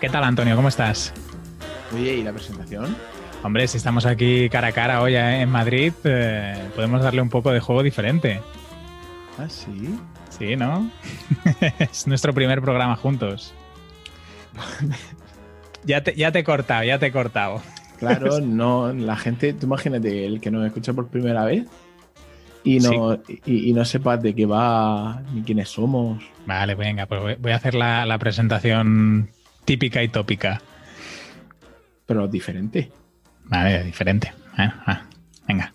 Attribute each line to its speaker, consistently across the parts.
Speaker 1: ¿Qué tal, Antonio? ¿Cómo estás?
Speaker 2: Oye, ¿y la presentación?
Speaker 1: Hombre, si estamos aquí cara a cara hoy eh, en Madrid, eh, podemos darle un poco de juego diferente.
Speaker 2: Ah, sí.
Speaker 1: Sí, ¿no? es nuestro primer programa juntos. ya, te, ya te he cortado, ya te he cortado.
Speaker 2: Claro, no, la gente, tú imagínate, el que nos escucha por primera vez y no, y, no sepas de qué va ni quiénes somos.
Speaker 1: Vale, venga, pues voy a hacer la, la presentación típica y tópica.
Speaker 2: Pero diferente.
Speaker 1: Vale, diferente. venga.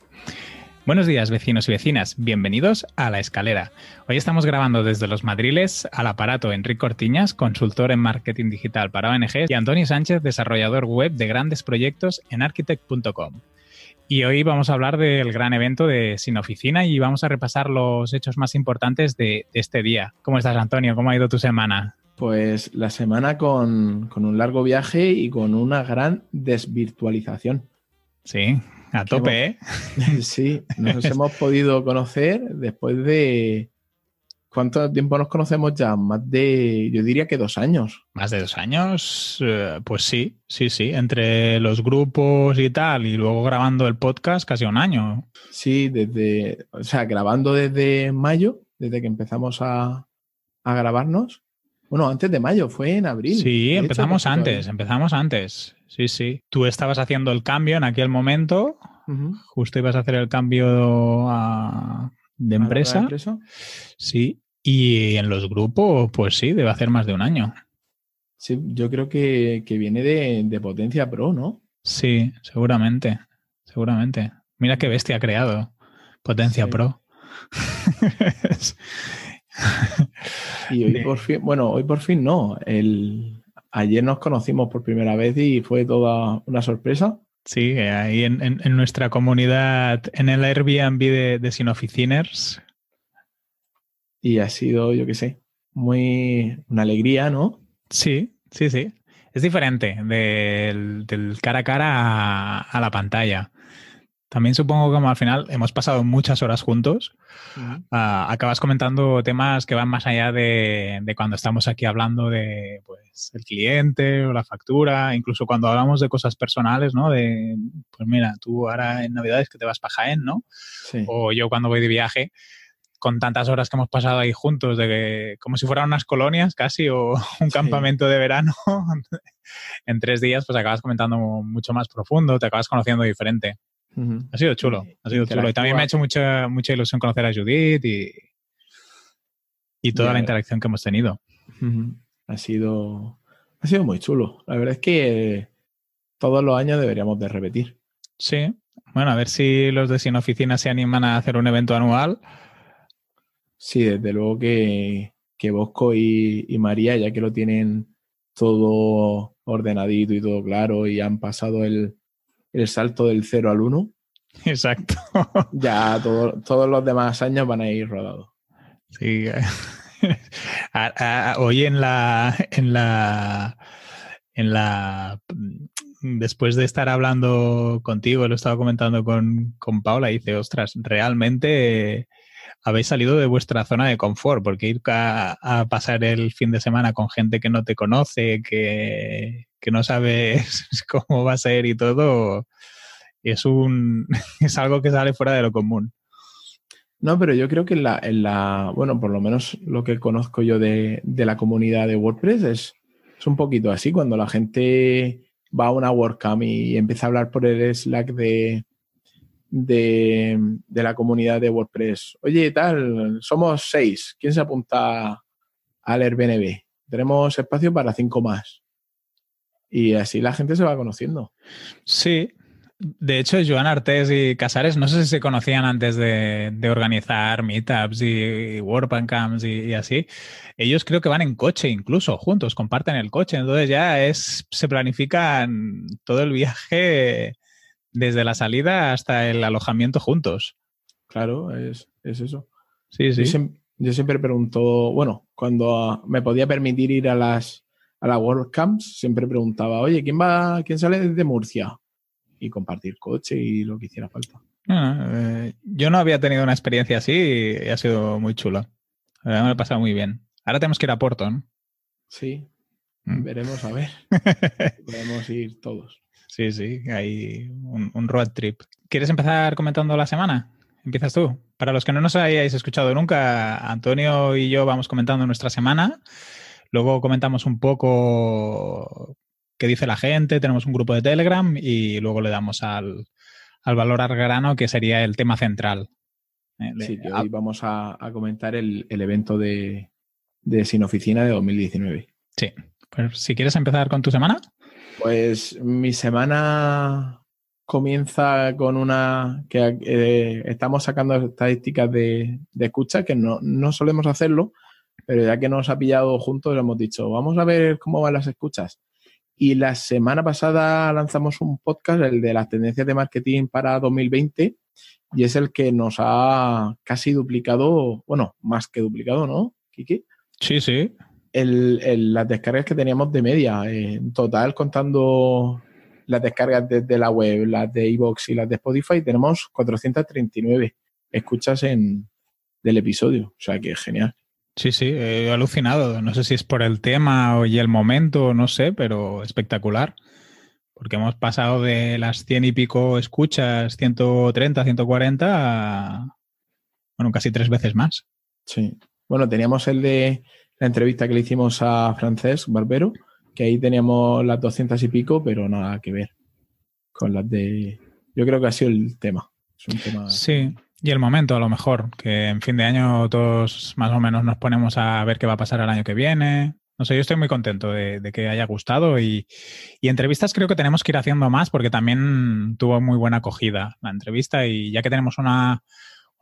Speaker 1: Buenos días, vecinos y vecinas. Bienvenidos a La Escalera. Hoy estamos grabando desde Los Madriles al aparato Enrique Cortiñas, consultor en marketing digital para ONGs, y Antonio Sánchez, desarrollador web de grandes proyectos en architect.com. Y hoy vamos a hablar del gran evento de Sin Oficina y vamos a repasar los hechos más importantes de, de este día. ¿Cómo estás, Antonio? ¿Cómo ha ido tu semana?
Speaker 2: Pues la semana con, un largo viaje y con una gran desvirtualización.
Speaker 1: Sí, a tope, ¿eh?
Speaker 2: Sí, nos hemos podido conocer después de... ¿Cuánto tiempo nos conocemos ya? Más de, yo diría que dos años.
Speaker 1: Más de dos años, eh, pues sí, sí, sí. Entre los grupos y tal, y luego grabando el podcast, casi un año.
Speaker 2: Sí, desde, o sea, grabando desde mayo, desde que empezamos a, a grabarnos, bueno, antes de mayo, fue en abril.
Speaker 1: Sí, empezamos antes, empezamos antes. Sí, sí. Tú estabas haciendo el cambio en aquel momento, justo ibas a hacer el cambio de empresa. Sí, y en los grupos, pues sí, debe hacer más de un año.
Speaker 2: Sí, yo creo que, viene de, Potencia Pro, ¿no?
Speaker 1: Sí, seguramente, seguramente. Mira qué bestia ha creado Potencia Pro.
Speaker 2: y hoy por fin, bueno, hoy por fin no. El, ayer nos conocimos por primera vez y fue toda una sorpresa.
Speaker 1: Sí, ahí en, nuestra comunidad, en el Airbnb de, de Sin Oficiners.
Speaker 2: Y ha sido, yo qué sé, muy una alegría, ¿no?
Speaker 1: Sí, sí, sí. Es diferente del, cara a cara a la pantalla. También supongo que como al final hemos pasado muchas horas juntos, ah, acabas comentando temas que van más allá de, cuando estamos aquí hablando de pues, el cliente o la factura, incluso cuando hablamos de cosas personales, ¿no? De, pues mira, tú ahora en Navidades que te vas para Jaén, ¿no? O yo cuando voy de viaje, con tantas horas que hemos pasado ahí juntos, de que, como si fueran unas colonias casi o un campamento de verano, en tres días, pues acabas comentando mucho más profundo, te acabas conociendo diferente. Ha sido chulo, ha sido chulo. Y también me ha hecho mucha, mucha ilusión conocer a Judith y, y toda la interacción que hemos tenido.
Speaker 2: Ha sido, ha sido muy chulo. La verdad es que todos los años deberíamos de repetir.
Speaker 1: Sí. Bueno, a ver si los de Sin Oficina se animan a hacer un evento anual.
Speaker 2: Sí, desde luego que, que Bosco y, y María, ya que lo tienen todo ordenadito y todo claro y han pasado el, el salto del 0 al 1.
Speaker 1: Exacto.
Speaker 2: ya todos los demás años van a ir rodados.
Speaker 1: Sí. hoy en la, en la, en la, después de estar hablando contigo, lo estaba comentando con, con Paula, y dice, ostras, realmente habéis salido de vuestra zona de confort, porque ir a, pasar el fin de semana con gente que no te conoce, que, no sabes cómo va a ser y todo, es, un, es algo que sale fuera de lo común.
Speaker 2: No, pero yo creo que en la, en la bueno, por lo menos lo que conozco yo de, la comunidad de WordPress es, es, un poquito así, cuando la gente va a una WordCamp y empieza a hablar por el Slack de, de, la comunidad de WordPress. Oye, tal, somos seis. ¿Quién se apunta al Airbnb? Tenemos espacio para cinco más. Y así la gente se va conociendo.
Speaker 1: Sí. De hecho, Joan Artés y Casares, no sé si se conocían antes de, organizar meetups y, y Camps y, así. Ellos creo que van en coche incluso, juntos, comparten el coche. Entonces ya es, se planifican todo el viaje desde la salida hasta el alojamiento juntos.
Speaker 2: Claro, es, eso.
Speaker 1: Sí, sí.
Speaker 2: Yo, siempre pregunto, bueno, cuando me podía permitir ir a las a la World Camps, siempre preguntaba, oye, ¿quién va, quién sale desde Murcia? Y compartir coche y lo que hiciera falta.
Speaker 1: Ah, eh, yo no había tenido una experiencia así y ha sido muy chula. Me lo he pasado muy bien. Ahora tenemos que ir a Porto, ¿no?
Speaker 2: Sí, mm. veremos a ver. Podemos ir todos.
Speaker 1: Sí, sí, hay un, road trip. ¿Quieres empezar comentando la semana? Empiezas tú. Para los que no nos hayáis escuchado nunca, Antonio y yo vamos comentando nuestra semana. Luego comentamos un poco qué dice la gente, tenemos un grupo de Telegram y luego le damos al, al valor grano, que sería el tema central.
Speaker 2: Eh, sí, que hoy vamos a, comentar el, evento de, de Sin Oficina de 2019.
Speaker 1: Sí, pues si quieres empezar con tu semana.
Speaker 2: Pues mi semana comienza con una que eh, estamos sacando estadísticas de, escucha, que no, solemos hacerlo, pero ya que nos ha pillado juntos, hemos dicho, vamos a ver cómo van las escuchas. Y la semana pasada lanzamos un podcast, el de las tendencias de marketing para 2020, y es el que nos ha casi duplicado, bueno, más que duplicado, ¿no, Kiki?
Speaker 1: Sí, sí
Speaker 2: el, las descargas que teníamos de media. En total, contando las descargas desde la web, las de iVoox y las de Spotify, tenemos 439 escuchas en, del episodio. O sea que genial.
Speaker 1: Sí, sí, he alucinado. No sé si es por el tema o y el momento, no sé, pero espectacular. Porque hemos pasado de las 100 y pico escuchas, 130, 140, a, bueno, casi tres veces más.
Speaker 2: Sí. Bueno, teníamos el de la entrevista que le hicimos a Francesc Barbero, que ahí teníamos las 200 y pico, pero nada que ver con las de... Yo creo que ha sido el tema.
Speaker 1: Sí, y el momento a lo mejor, que en fin de año todos más o menos nos ponemos a ver qué va a pasar el año que viene. No sé, yo estoy muy contento de, que haya gustado y, y, entrevistas creo que tenemos que ir haciendo más porque también tuvo muy buena acogida la entrevista y ya que tenemos una,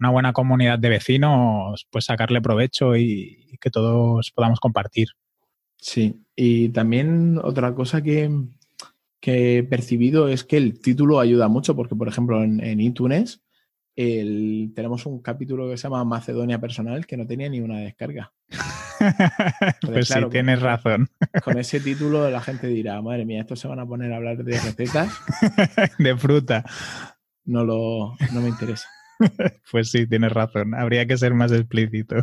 Speaker 1: una buena comunidad de vecinos, pues sacarle provecho y, que todos podamos compartir.
Speaker 2: Sí, y también otra cosa que, he percibido es que el título ayuda mucho, porque por ejemplo en, iTunes tenemos un capítulo que se llama Macedonia Personal que no tenía ni una descarga.
Speaker 1: pues sí, tienes razón.
Speaker 2: Con ese título la gente dirá, madre mía, estos se van a poner a hablar de recetas.
Speaker 1: de fruta.
Speaker 2: No, lo, no me interesa.
Speaker 1: pues sí, tienes razón. Habría que ser más explícito.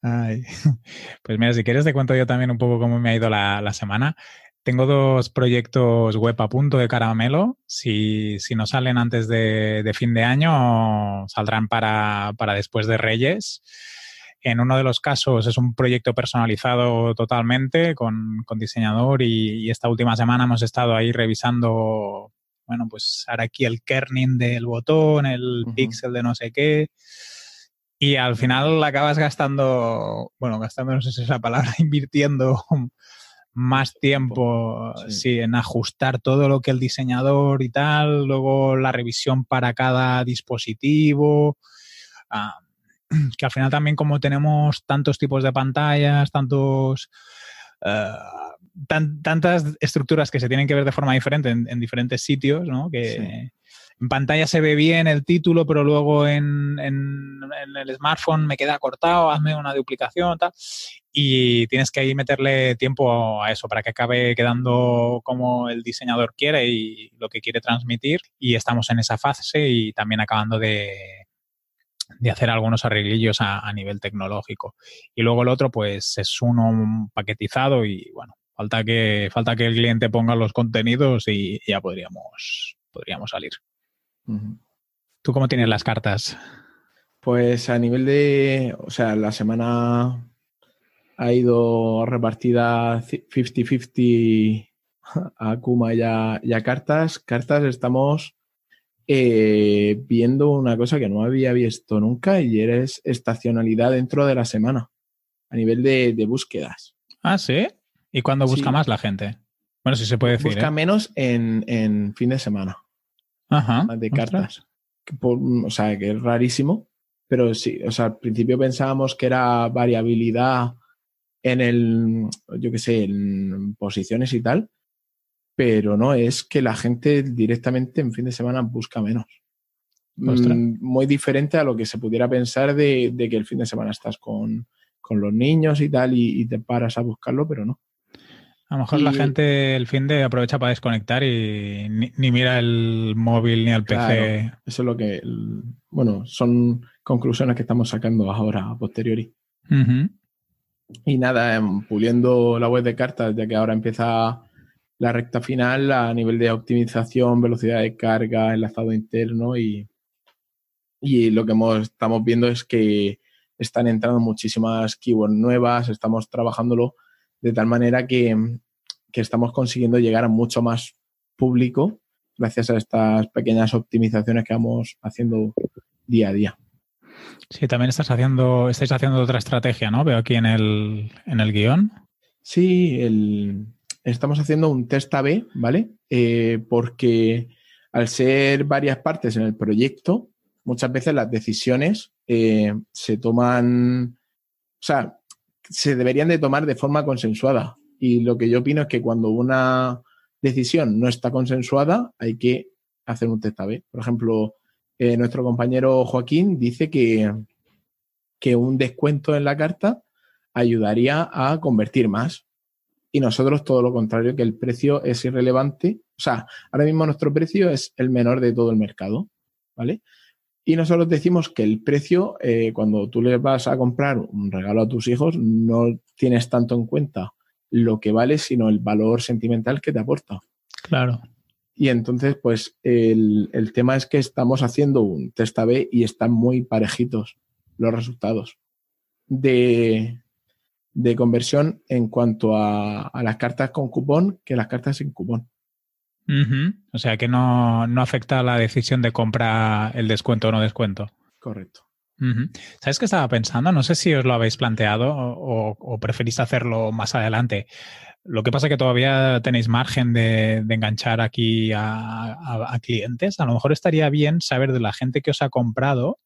Speaker 1: Pues mira, si quieres te cuento yo también un poco cómo me ha ido la, semana. Tengo dos proyectos web a punto de caramelo. Si, si no salen antes de, fin de año, saldrán para, después de Reyes. En uno de los casos es un proyecto personalizado totalmente con, diseñador y, esta última semana hemos estado ahí revisando bueno, pues ahora aquí el kerning del botón, el pixel de no sé qué. Y al final acabas gastando, bueno, gastando, no sé si es esa palabra, invirtiendo más tiempo sí. en ajustar todo lo que el diseñador y tal, luego la revisión para cada dispositivo, ah, que al final también como tenemos tantos tipos de pantallas, tantos... Ah, tantas estructuras que se tienen que ver de forma diferente en, diferentes sitios, ¿no? Que en pantalla se ve bien el título, pero luego en, el smartphone me queda cortado, hazme una duplicación, tal. Y tienes que ahí meterle tiempo a eso para que acabe quedando como el diseñador quiere y lo que quiere transmitir. Y estamos en esa fase y también acabando de, de hacer algunos arreglillos a, a, nivel tecnológico. Y luego el otro, pues es uno paquetizado y bueno, Falta que, falta que el cliente ponga los contenidos y ya podríamos, podríamos salir. ¿Tú cómo tienes las cartas?
Speaker 2: Pues a nivel de, o sea, la semana ha ido repartida 50-50 a Kuma y a, cartas. Cartas estamos eh, viendo una cosa que no había visto nunca y eres estacionalidad dentro de la semana a nivel de, de búsquedas.
Speaker 1: Ah, sí. ¿Y cuándo busca más la gente? Bueno, si se puede decir.
Speaker 2: Busca
Speaker 1: ¿eh?
Speaker 2: menos en, fin de semana.
Speaker 1: Ajá.
Speaker 2: De cartas. o sea, que es rarísimo. Pero sí, o sea, al principio pensábamos que era variabilidad en el, yo qué sé, en posiciones y tal. Pero no, es que la gente directamente en fin de semana busca menos. mm, muy diferente a lo que se pudiera pensar de, que el fin de semana estás con, los niños y tal y, te paras a buscarlo, pero no.
Speaker 1: A lo mejor la gente el fin de aprovecha para desconectar y ni, mira el móvil ni el PC.
Speaker 2: Eso es lo que, bueno, son conclusiones que estamos sacando ahora a posteriori. Y nada, em, puliendo la web de cartas, ya que ahora empieza la recta final a nivel de optimización, velocidad de carga, enlazado interno y, y lo que estamos viendo es que están entrando muchísimas keywords nuevas, estamos trabajándolo de tal manera que, que estamos consiguiendo llegar a mucho más público gracias a estas pequeñas optimizaciones que vamos haciendo día a día.
Speaker 1: Sí, también estás haciendo, estáis haciendo otra estrategia, ¿no? Veo aquí en el, en el guion.
Speaker 2: Sí, estamos haciendo un test A-B, ¿vale? Eh, porque al ser varias partes en el proyecto, muchas veces las decisiones eh, se toman, o sea, se deberían de tomar de forma consensuada. Y lo que yo opino es que cuando una decisión no está consensuada, hay que hacer un test A-B. Por ejemplo, eh, nuestro compañero Joaquín dice que, que un descuento en la carta ayudaría a convertir más. Y nosotros todo lo contrario, que el precio es irrelevante. O sea, ahora mismo nuestro precio es el menor de todo el mercado, ¿vale? Y nosotros decimos que el precio, eh, cuando tú le vas a comprar un regalo a tus hijos, no tienes tanto en cuenta lo que vale, sino el valor sentimental que te aporta.
Speaker 1: Claro.
Speaker 2: Y entonces, pues el, tema es que estamos haciendo un test A-B y están muy parejitos los resultados de, conversión en cuanto a, las cartas con cupón que las cartas sin cupón.
Speaker 1: O sea que no, afecta la decisión de compra el descuento o no descuento.
Speaker 2: Correcto.
Speaker 1: ¿Sabes qué estaba pensando? No sé si os lo habéis planteado o, o preferís hacerlo más adelante. Lo que pasa es que todavía tenéis margen de, enganchar aquí a, clientes. A lo mejor estaría bien saber de la gente que os ha comprado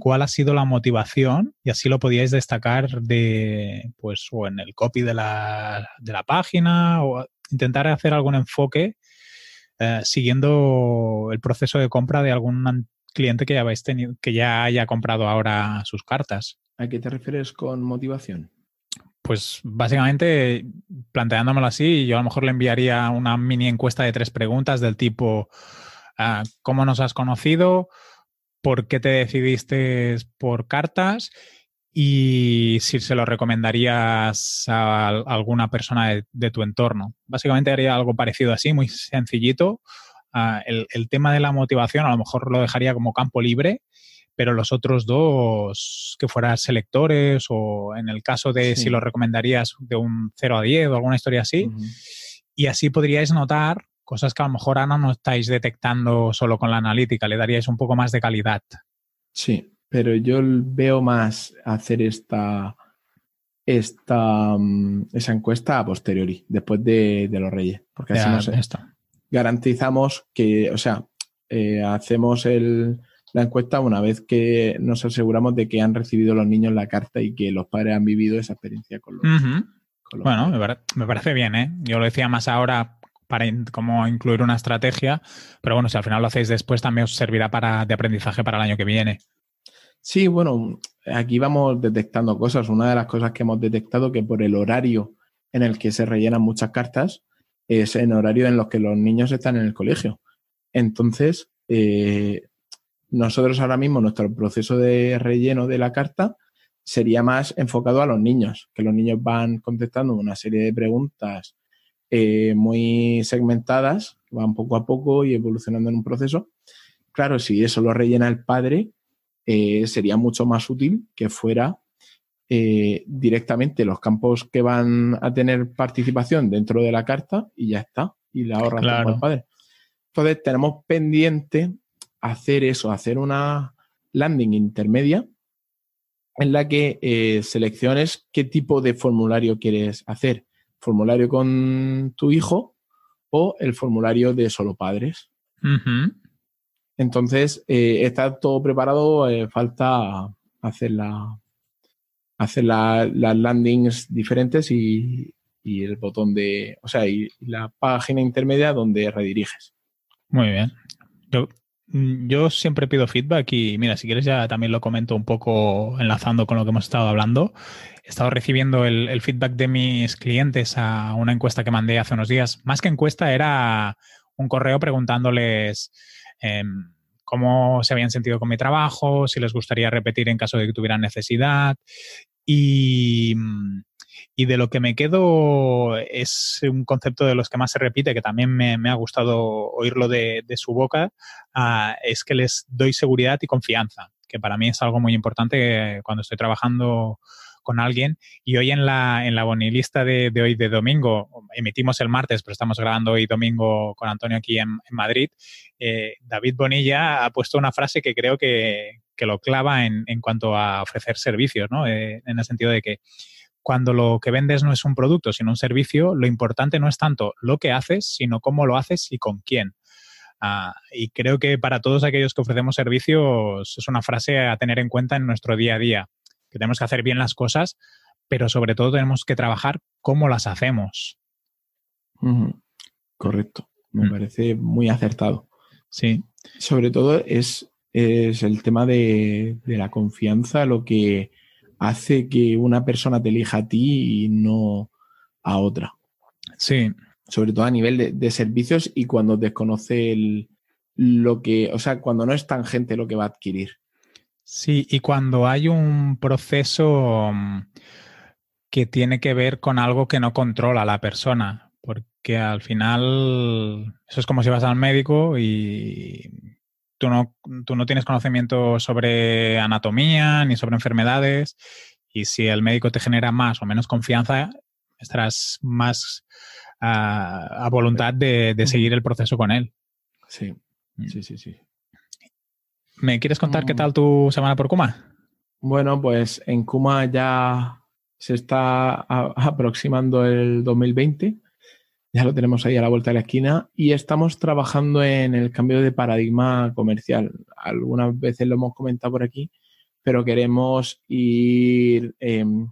Speaker 1: cuál ha sido la motivación y así lo podíais destacar de, pues, o en el copy de la, página o intentar hacer algún enfoque eh, siguiendo el proceso de compra de algún cliente que ya habéis tenido, que ya haya comprado ahora sus cartas.
Speaker 2: ¿A qué te refieres con motivación?
Speaker 1: Pues básicamente, planteándomelo así, yo a lo mejor le enviaría una mini encuesta de tres preguntas del tipo, ah, ¿cómo nos has conocido? ¿Por qué te decidiste por cartas? Y si se lo recomendarías a alguna persona de, tu entorno. Básicamente haría algo parecido así, muy sencillito. Ah, el, el tema de la motivación a lo mejor lo dejaría como campo libre pero los otros dos que fueran selectores o en el caso de si lo recomendarías de un 0 a 10 o alguna historia así. Y así podríais notar cosas que a lo mejor ahora no estáis detectando solo con la analítica, le daríais un poco más de calidad.
Speaker 2: Sí, pero yo veo más hacer esta, esta mm, esa encuesta a posteriori, después de, los reyes, porque así garantizamos que, o sea, eh, hacemos el, la encuesta una vez que nos aseguramos de que han recibido los niños la carta y que los padres han vivido esa experiencia con los,
Speaker 1: Bueno, me, parece bien, ¿eh? Yo lo decía más ahora para cómo incluir una estrategia, pero bueno, si al final lo hacéis después también os servirá para, de aprendizaje para el año que viene.
Speaker 2: Sí, bueno, aquí vamos detectando cosas. Una de las cosas que hemos detectado que por el horario en el que se rellenan muchas cartas es en horario en los que los niños están en el colegio. Entonces, eh, nosotros ahora mismo, nuestro proceso de relleno de la carta sería más enfocado a los niños, que los niños van contestando una serie de preguntas eh, muy segmentadas, van poco a poco y evolucionando en un proceso. Claro, si eso lo rellena el padre, eh, sería mucho más útil que fuera eh, directamente los campos que van a tener participación dentro de la carta y ya está, y la ahorran al padre. Entonces, tenemos pendiente hacer eso, hacer una landing intermedia en la que eh, selecciones qué tipo de formulario quieres hacer. Formulario con tu hijo o el formulario de solo padres. Entonces, eh, está todo preparado, eh, falta hacer, la, hacer las landings diferentes y, y, el botón de, o sea, y la página intermedia donde rediriges.
Speaker 1: Muy bien. Yo siempre pido feedback y mira, si quieres ya también lo comento un poco enlazando con lo que hemos estado hablando. He estado recibiendo el, feedback de mis clientes a una encuesta que mandé hace unos días. Más que encuesta, era un correo preguntándoles em, cómo se habían sentido con mi trabajo, si les gustaría repetir en caso de que tuvieran necesidad. Y, mm, y de lo que me quedo es un concepto de los que más se repite, que también me, ha gustado oírlo de, su boca, ah, es que les doy seguridad y confianza, que para mí es algo muy importante cuando estoy trabajando con alguien. Y hoy en la, en la bonilista de, hoy de domingo, emitimos el martes, pero estamos grabando hoy domingo con Antonio aquí en, Madrid, eh, David Bonilla ha puesto una frase que creo que, lo clava en, cuanto a ofrecer servicios, ¿no? Eh, en el sentido de que cuando lo que vendes no es un producto, sino un servicio, lo importante no es tanto lo que haces, sino cómo lo haces y con quién. Ah, y creo que para todos aquellos que ofrecemos servicios es una frase a tener en cuenta en nuestro día a día, que tenemos que hacer bien las cosas, pero sobre todo tenemos que trabajar cómo las hacemos.
Speaker 2: Correcto, me mm. parece muy acertado.
Speaker 1: Sí.
Speaker 2: Sobre todo es, es el tema de, de la confianza lo que hace que una persona te elija a ti y no a otra.
Speaker 1: Sí.
Speaker 2: Sobre todo a nivel de, servicios y cuando desconoce el, lo que, o sea, cuando no es tangente lo que va a adquirir.
Speaker 1: Sí, y cuando hay un proceso mm, que tiene que ver con algo que no controla la persona, porque al final eso es como si vas al médico y tú no, tú no tienes conocimiento sobre anatomía ni sobre enfermedades y si el médico te genera más o menos confianza, estarás más a voluntad de, seguir el proceso con él.
Speaker 2: Sí, mm. sí, sí, sí.
Speaker 1: ¿Me quieres contar qué mm. tal tu semana por Kuma?
Speaker 2: Bueno, pues en Kuma ya se está aproximando el 2020 ya lo tenemos ahí a la vuelta de la esquina y estamos trabajando en el cambio de paradigma comercial. Algunas veces lo hemos comentado por aquí, pero queremos ir em,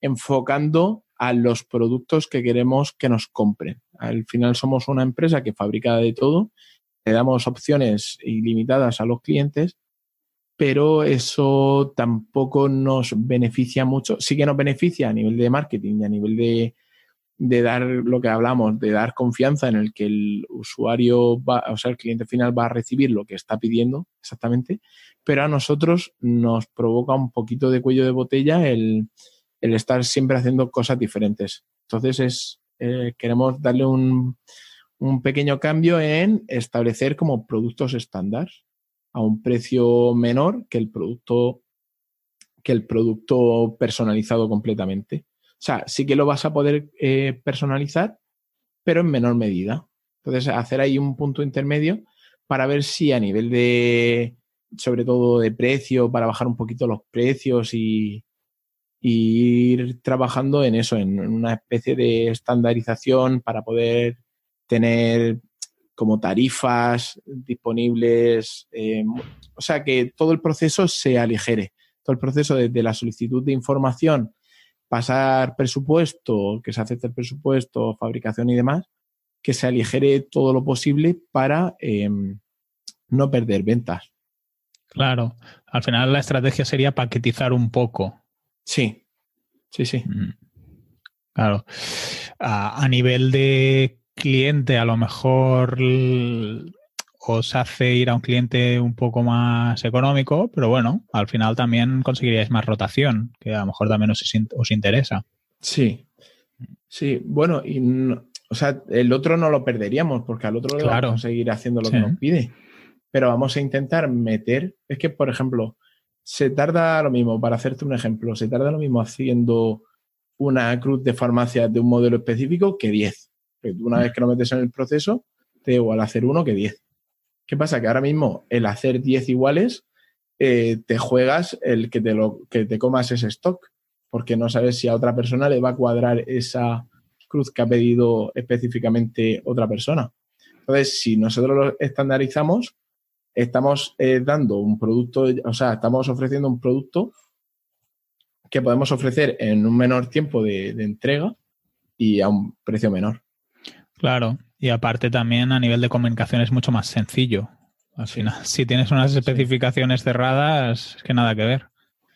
Speaker 2: enfocando a los productos que queremos que nos compren. Al final somos una empresa que fabrica de todo, le damos opciones ilimitadas a los clientes, pero eso tampoco nos beneficia mucho. Sí que nos beneficia a nivel de marketing y a nivel de, de dar lo que hablamos, de dar confianza en el que el usuario o sea, el cliente final va a recibir lo que está pidiendo exactamente, pero a nosotros nos provoca un poquito de cuello de botella el, estar siempre haciendo cosas diferentes. Entonces es, eh, queremos darle un, un pequeño cambio en establecer como productos estándar a un precio menor que el producto que el producto personalizado completamente. O sea, sí que lo vas a poder eh, personalizar, pero en menor medida. Entonces, hacer ahí un punto intermedio para ver si a nivel de, sobre todo de precio, para bajar un poquito los precios y, ir trabajando en eso, en una especie de estandarización para poder tener como tarifas disponibles, eh, o sea, que todo el proceso se aligere, todo el proceso desde la solicitud de información pasar presupuesto, que se acepte el presupuesto, fabricación y demás, que se aligere todo lo posible para em, no perder ventas.
Speaker 1: Claro, al final la estrategia sería paquetizar un poco.
Speaker 2: Sí, sí, sí.
Speaker 1: Claro. A, a nivel de cliente, a lo mejor os hace ir a un cliente un poco más económico, pero bueno, al final también conseguiríais más rotación, que a lo mejor también os, os interesa.
Speaker 2: Sí, sí, bueno, y o sea, el otro no lo perderíamos porque al otro le vamos a seguir haciendo lo que nos pide, pero vamos a intentar meter, es que por ejemplo, se tarda lo mismo, para hacerte un ejemplo, se tarda lo mismo haciendo una cruz de farmacia de un modelo específico que 10. Una mm. vez que lo metes en el proceso, te igual hacer uno que 10. ¿Qué pasa? Que ahora mismo el hacer 10 iguales, eh, te juegas el que te, lo, que te comas ese stock, porque no sabes si a otra persona le va a cuadrar esa cruz que ha pedido específicamente otra persona. Entonces, si nosotros lo estandarizamos, estamos eh, dando un producto, o sea, estamos ofreciendo un producto que podemos ofrecer en un menor tiempo de entrega y a un precio menor.
Speaker 1: Claro, y aparte también a nivel de comunicación es mucho más sencillo. Al final, si tienes unas especificaciones cerradas, es que nada que ver.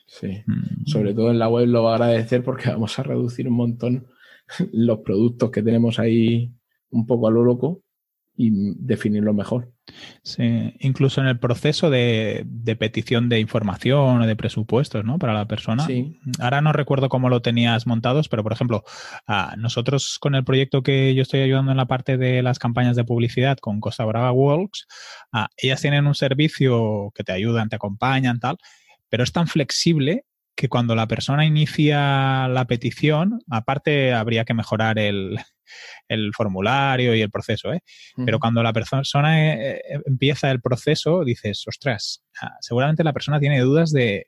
Speaker 2: Sí, mm. sobre todo en la web lo va a agradecer porque vamos a reducir un montón los productos que tenemos ahí un poco a lo loco y definirlo mejor.
Speaker 1: Sí, incluso en el proceso de, petición de información o de presupuestos, ¿no? Para la persona. Sí. Ahora no recuerdo cómo lo tenías montados, pero por ejemplo, nosotros con el proyecto que yo estoy ayudando en la parte de las campañas de publicidad con Costa Brava Works, ellas tienen un servicio que te ayudan, te acompañan, tal, pero es tan flexible que cuando la persona inicia la petición, aparte habría que mejorar el, formulario y el proceso, ¿eh? pero cuando la persona eh, eh, empieza el proceso, dices, ostras, ah, seguramente la persona tiene dudas de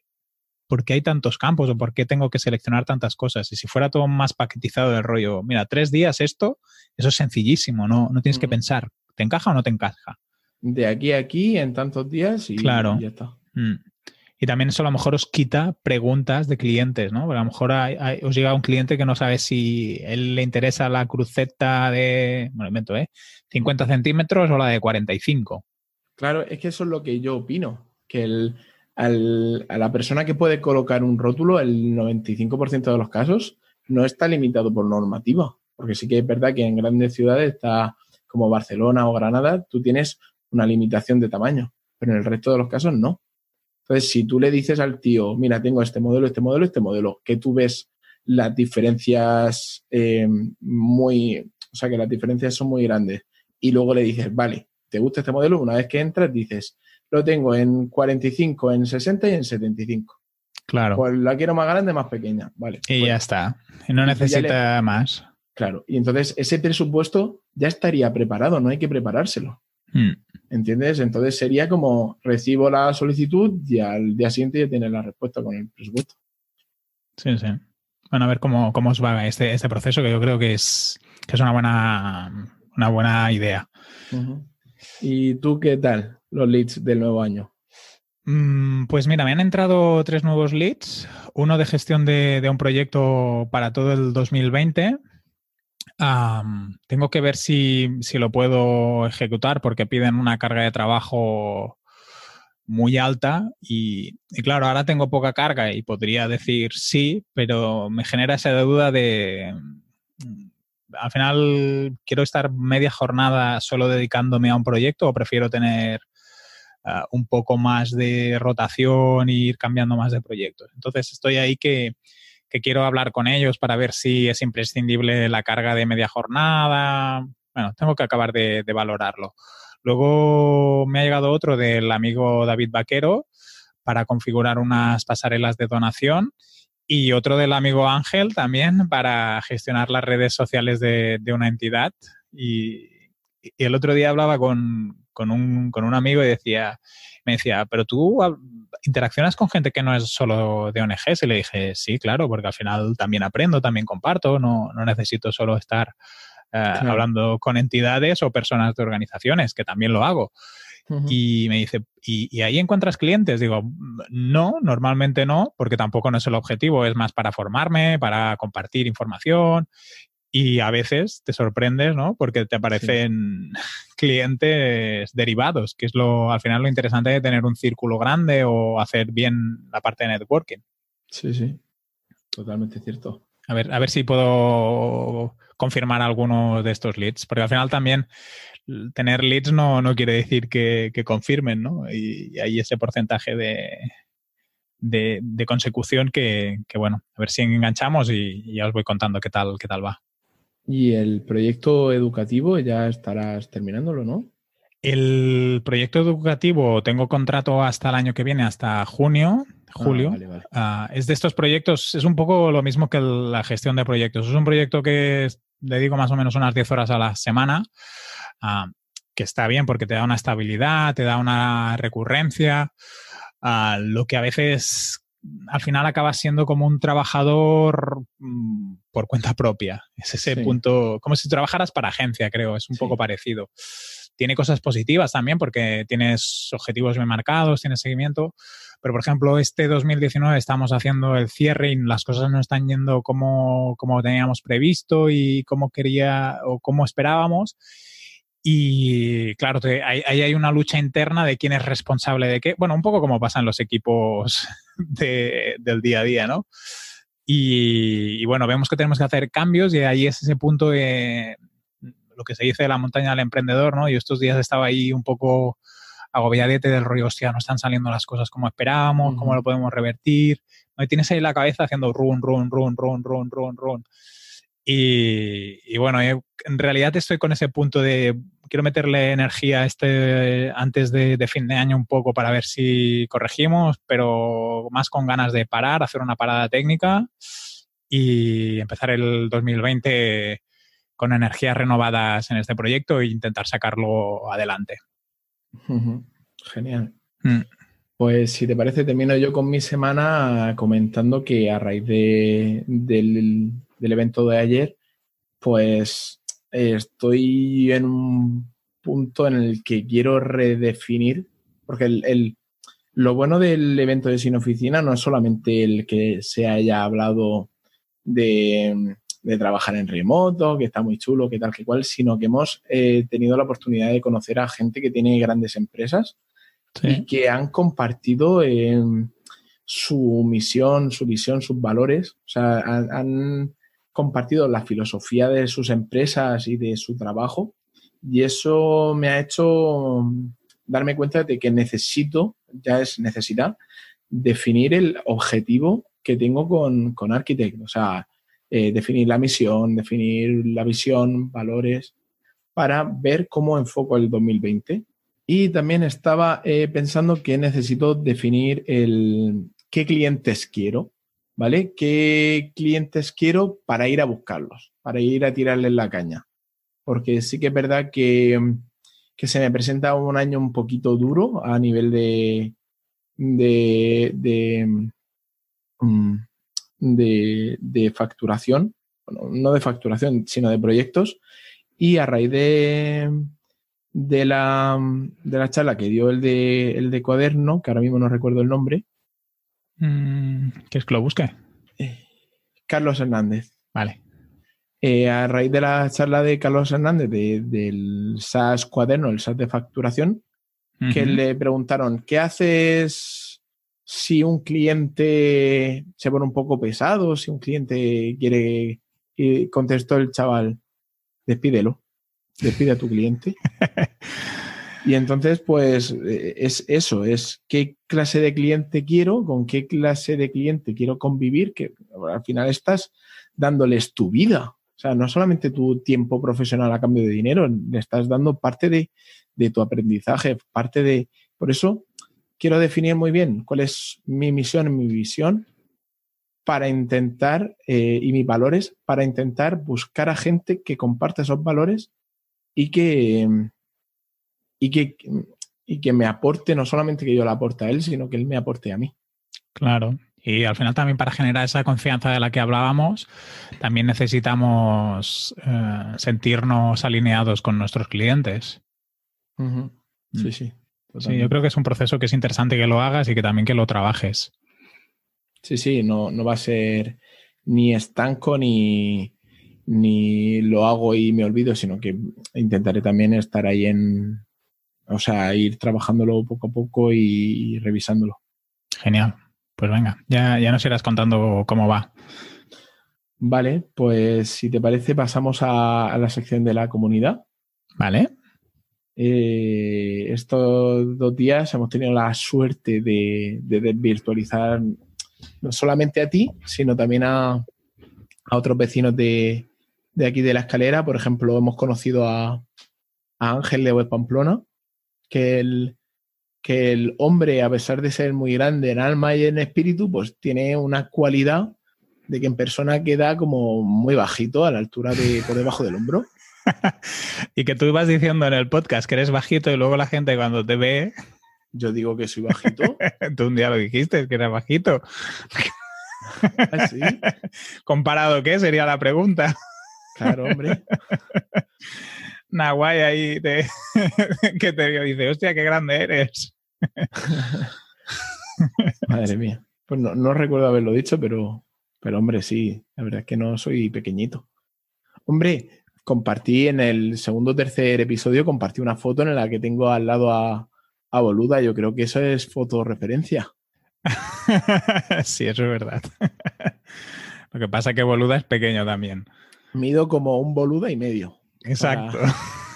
Speaker 1: por qué hay tantos campos o por qué tengo que seleccionar tantas cosas. Y si fuera todo más paquetizado del rollo, mira, tres días esto, eso es sencillísimo, no, no tienes que pensar, ¿te encaja o no te encaja?
Speaker 2: De aquí a aquí en tantos días y,
Speaker 1: claro.
Speaker 2: ya está.
Speaker 1: Mm. Y también eso a lo mejor os quita preguntas de clientes, ¿no? Porque a lo mejor os llega un cliente que no sabe si él le interesa la cruceta de, bueno, ¿eh? 50 centímetros o la de 45.
Speaker 2: Claro, es que eso es lo que yo opino, que el, a la persona que puede colocar un rótulo, el 95% de los casos, no está limitado por normativa. Porque sí que es verdad que en grandes ciudades está como Barcelona o Granada, tú tienes una limitación de tamaño, pero en el resto de los casos no. Entonces, si tú le dices al tío, mira, tengo este modelo, este modelo, este modelo, que tú ves las diferencias eh, muy, o sea, que las diferencias son muy grandes, y luego le dices, vale, ¿te gusta este modelo? Una vez que entras, dices, lo tengo en 45, en 60 y en 75.
Speaker 1: Claro.
Speaker 2: Pues la quiero más grande, más pequeña. Vale.
Speaker 1: Y
Speaker 2: pues
Speaker 1: ya está. Y no necesita más.
Speaker 2: Claro. Y entonces ese presupuesto ya estaría preparado, no hay que preparárselo. Hmm. ¿Entiendes? Entonces sería como recibo la solicitud y al día siguiente ya tienes la respuesta con el presupuesto.
Speaker 1: Sí, sí. Bueno, a ver cómo, cómo os va este, este proceso, que yo creo que es, que es una buena, una buena idea.
Speaker 2: ¿Y tú qué tal los leads del nuevo año?
Speaker 1: Mm, pues mira, me han entrado tres nuevos leads. Uno de gestión de, de un proyecto para todo el 2020 tengo que ver si, lo puedo ejecutar porque piden una carga de trabajo muy alta y, claro, ahora tengo poca carga y podría decir sí, pero me genera esa duda de, al final, ¿quiero estar media jornada solo dedicándome a un proyecto o prefiero tener ah, un poco más de rotación e ir cambiando más de proyectos? Entonces, estoy ahí que que quiero hablar con ellos para ver si es imprescindible la carga de media jornada. Bueno, tengo que acabar de, valorarlo. Luego me ha llegado otro del amigo David Vaquero para configurar unas pasarelas de donación y otro del amigo Ángel también para gestionar las redes sociales de, una entidad. Y, el otro día hablaba con, un, con un amigo y decía, me decía, pero tú interaccionas con gente que no es solo de ONGs y le dije, sí, claro, porque al final también aprendo, también comparto, no, necesito solo estar eh, hablando con entidades o personas de organizaciones, que también lo hago. Y me dice, ¿Y, ahí encuentras clientes? Digo, no, normalmente no, porque tampoco no es el objetivo, es más para formarme, para compartir información y a veces te sorprendes, ¿no? Porque te aparecen clientes derivados, que es lo al final lo interesante de tener un círculo grande o hacer bien la parte de networking.
Speaker 2: Sí, sí. Totalmente cierto.
Speaker 1: A ver, a ver si puedo confirmar alguno de estos leads, porque al final también tener leads no, no quiere decir que, confirmen, ¿no? Y, hay ese porcentaje de, de, consecución que, que, bueno, a ver si enganchamos y, y ya os voy contando qué tal, qué tal va.
Speaker 2: Y el proyecto educativo ya estarás terminándolo, ¿no?
Speaker 1: El proyecto educativo tengo contrato hasta el año que viene, hasta junio, ah, julio. Ah, es de estos proyectos, es un poco lo mismo que la gestión de proyectos. Es un proyecto que dedico más o menos unas 10 horas a la semana, ah, que está bien porque te da una estabilidad, te da una recurrencia, lo que a veces al final acabas siendo como un trabajador mm, por cuenta propia. Es ese punto, como si trabajaras para agencia, creo, es un poco parecido. Tiene cosas positivas también porque tienes objetivos bien marcados, tienes seguimiento, pero por ejemplo, este 2019 estamos haciendo el cierre y las cosas no están yendo como, como teníamos previsto y como quería o como esperábamos. Y claro, ahí, hay una lucha interna de quién es responsable de qué. Bueno, un poco como pasa en los equipos del día a día, ¿no? Y, bueno, vemos que tenemos que hacer cambios y ahí es ese punto de lo que se dice de la montaña del emprendedor, ¿no? Yo estos días estaba ahí un poco agobiadete del rollo, hostia, no están saliendo las cosas como esperábamos, cómo lo podemos revertir. ¿no? tienes ahí la cabeza haciendo run, run, run, run, run, run, run. Y, bueno, en realidad estoy con ese punto de quiero meterle energía este antes de, fin de año un poco para ver si corregimos, pero más con ganas de parar, hacer una parada técnica y empezar el 2020 con energías renovadas en este proyecto e intentar sacarlo adelante.
Speaker 2: Genial. Mm. Pues si te parece, termino yo con mi semana comentando que a raíz de, del, evento de ayer, pues estoy en un punto en el que quiero redefinir, porque el, lo bueno del evento de Sin Oficina no es solamente el que se haya hablado de, trabajar en remoto, que está muy chulo, que tal, que cual, sino que hemos eh, tenido la oportunidad de conocer a gente que tiene grandes empresas y que han compartido su misión, su visión, sus valores. O sea, han, compartido la filosofía de sus empresas y de su trabajo. Y eso me ha hecho darme cuenta de que necesito, ya es necesidad, definir el objetivo que tengo con, con Architect. O sea, eh, definir la misión, definir la visión, valores, para ver cómo enfoco el 2020 y también estaba eh, pensando que necesito definir el qué clientes quiero, ¿vale? ¿Qué clientes quiero para ir a buscarlos, para ir a tirarles la caña? Porque sí que es verdad que, se me presenta un año un poquito duro a nivel de, de, de, mm, facturación, bueno, no de facturación, sino de proyectos. Y a raíz de, de la, de la charla que dio el de, el de cuaderno, que ahora mismo no recuerdo el nombre.
Speaker 1: Mm, ¿Qué es que lo busque?
Speaker 2: Eh, Carlos Hernández.
Speaker 1: Vale.
Speaker 2: Eh, a raíz de la charla de Carlos Hernández del SAS cuaderno, el SAS de facturación, que le preguntaron, ¿qué haces si un cliente se pone un poco pesado, si un cliente quiere... Y contestó el chaval, despídelo despide a tu cliente. Y entonces, pues eh, es eso, es qué clase de cliente quiero, con qué clase de cliente quiero convivir, que al final estás dándoles tu vida. O sea, no solamente tu tiempo profesional a cambio de dinero, le estás dando parte de, tu aprendizaje, parte de... Por eso quiero definir muy bien cuál es mi misión mi visión para intentar, eh, y mis valores, para intentar buscar a gente que comparte esos valores y que, y que, y que me aporte, no solamente que yo le aporte a él, sino que él me aporte a mí.
Speaker 1: Claro. Y al final también para generar esa confianza de la que hablábamos, también necesitamos eh, sentirnos alineados con nuestros clientes.
Speaker 2: Mm. Sí, sí.
Speaker 1: Sí, yo creo que es un proceso que es interesante que lo hagas y que también que lo trabajes.
Speaker 2: Sí, sí, no, no va a ser ni estanco ni, ni lo hago y me olvido, sino que intentaré también estar ahí en, o sea, ir trabajándolo poco a poco y, revisándolo.
Speaker 1: Genial. Pues venga, ya, ya nos irás contando cómo va.
Speaker 2: Vale, pues si te parece pasamos a, la sección de la comunidad.
Speaker 1: Vale.
Speaker 2: Eh, estos dos días hemos tenido la suerte de, de, virtualizar no solamente a ti, sino también a, a otros vecinos de, de aquí de la escalera. Por ejemplo, hemos conocido a, Ángel de Web Pamplona, que el, que el hombre, a pesar de ser muy grande en alma y en espíritu, pues tiene una cualidad de que en persona queda como muy bajito, a la altura de por debajo del hombro.
Speaker 1: y que tú ibas diciendo en el podcast que eres bajito y luego la gente cuando te ve...
Speaker 2: Yo digo que soy bajito.
Speaker 1: tú un día lo dijiste, que eras bajito.
Speaker 2: ¿Ah, ¿Sí?
Speaker 1: ¿Comparado qué? Sería la pregunta.
Speaker 2: Claro, hombre.
Speaker 1: Nahuay ahí que te dice, hostia, qué grande eres.
Speaker 2: Madre mía. Pues no, recuerdo haberlo dicho, pero, pero hombre, sí, la verdad es que no soy pequeñito. Hombre, compartí en el segundo o tercer episodio, compartí una foto en la que tengo al lado a, a Boluda. Yo creo que eso es fotorreferencia.
Speaker 1: sí, eso es verdad. Lo que pasa es que Boluda es pequeño también.
Speaker 2: Mido como un Boluda y medio.
Speaker 1: Exacto.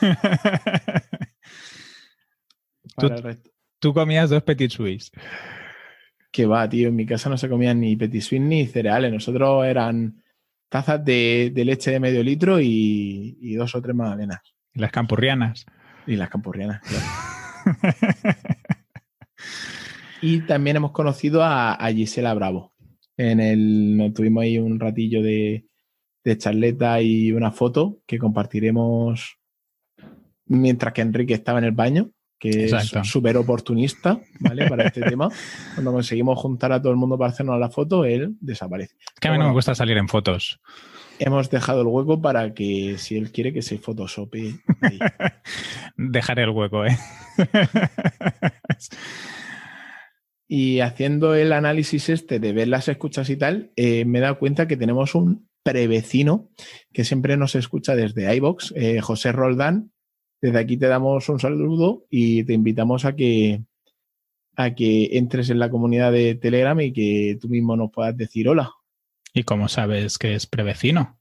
Speaker 1: tú, comías dos Petit Suisse.
Speaker 2: Que va, tío. En mi casa no se comían ni Petit Suisse ni cereales. Nosotros eran tazas de, leche de medio litro y, dos o tres magdalenas.
Speaker 1: Y las campurrianas.
Speaker 2: Y las campurrianas, y también hemos conocido a, Gisela Bravo. En el, tuvimos ahí un ratillo de, de charleta y una foto que compartiremos mientras que Enrique estaba en el baño, que es súper oportunista, ¿vale? Para este tema. Cuando conseguimos juntar a todo el mundo para hacernos la foto, él desaparece.
Speaker 1: que a mí no me gusta salir en fotos.
Speaker 2: Hemos dejado el hueco para que, si él quiere, que se photoshopee.
Speaker 1: Dejaré el hueco, ¿eh?
Speaker 2: y haciendo el análisis este de ver las escuchas y tal, eh, me he dado cuenta que tenemos un prevecino que siempre nos escucha desde iBox, eh, José Roldán. Desde aquí te damos un saludo y te invitamos a que, a que entres en la comunidad de Telegram y que tú mismo nos puedas decir hola.
Speaker 1: ¿Y cómo sabes que es prevecino?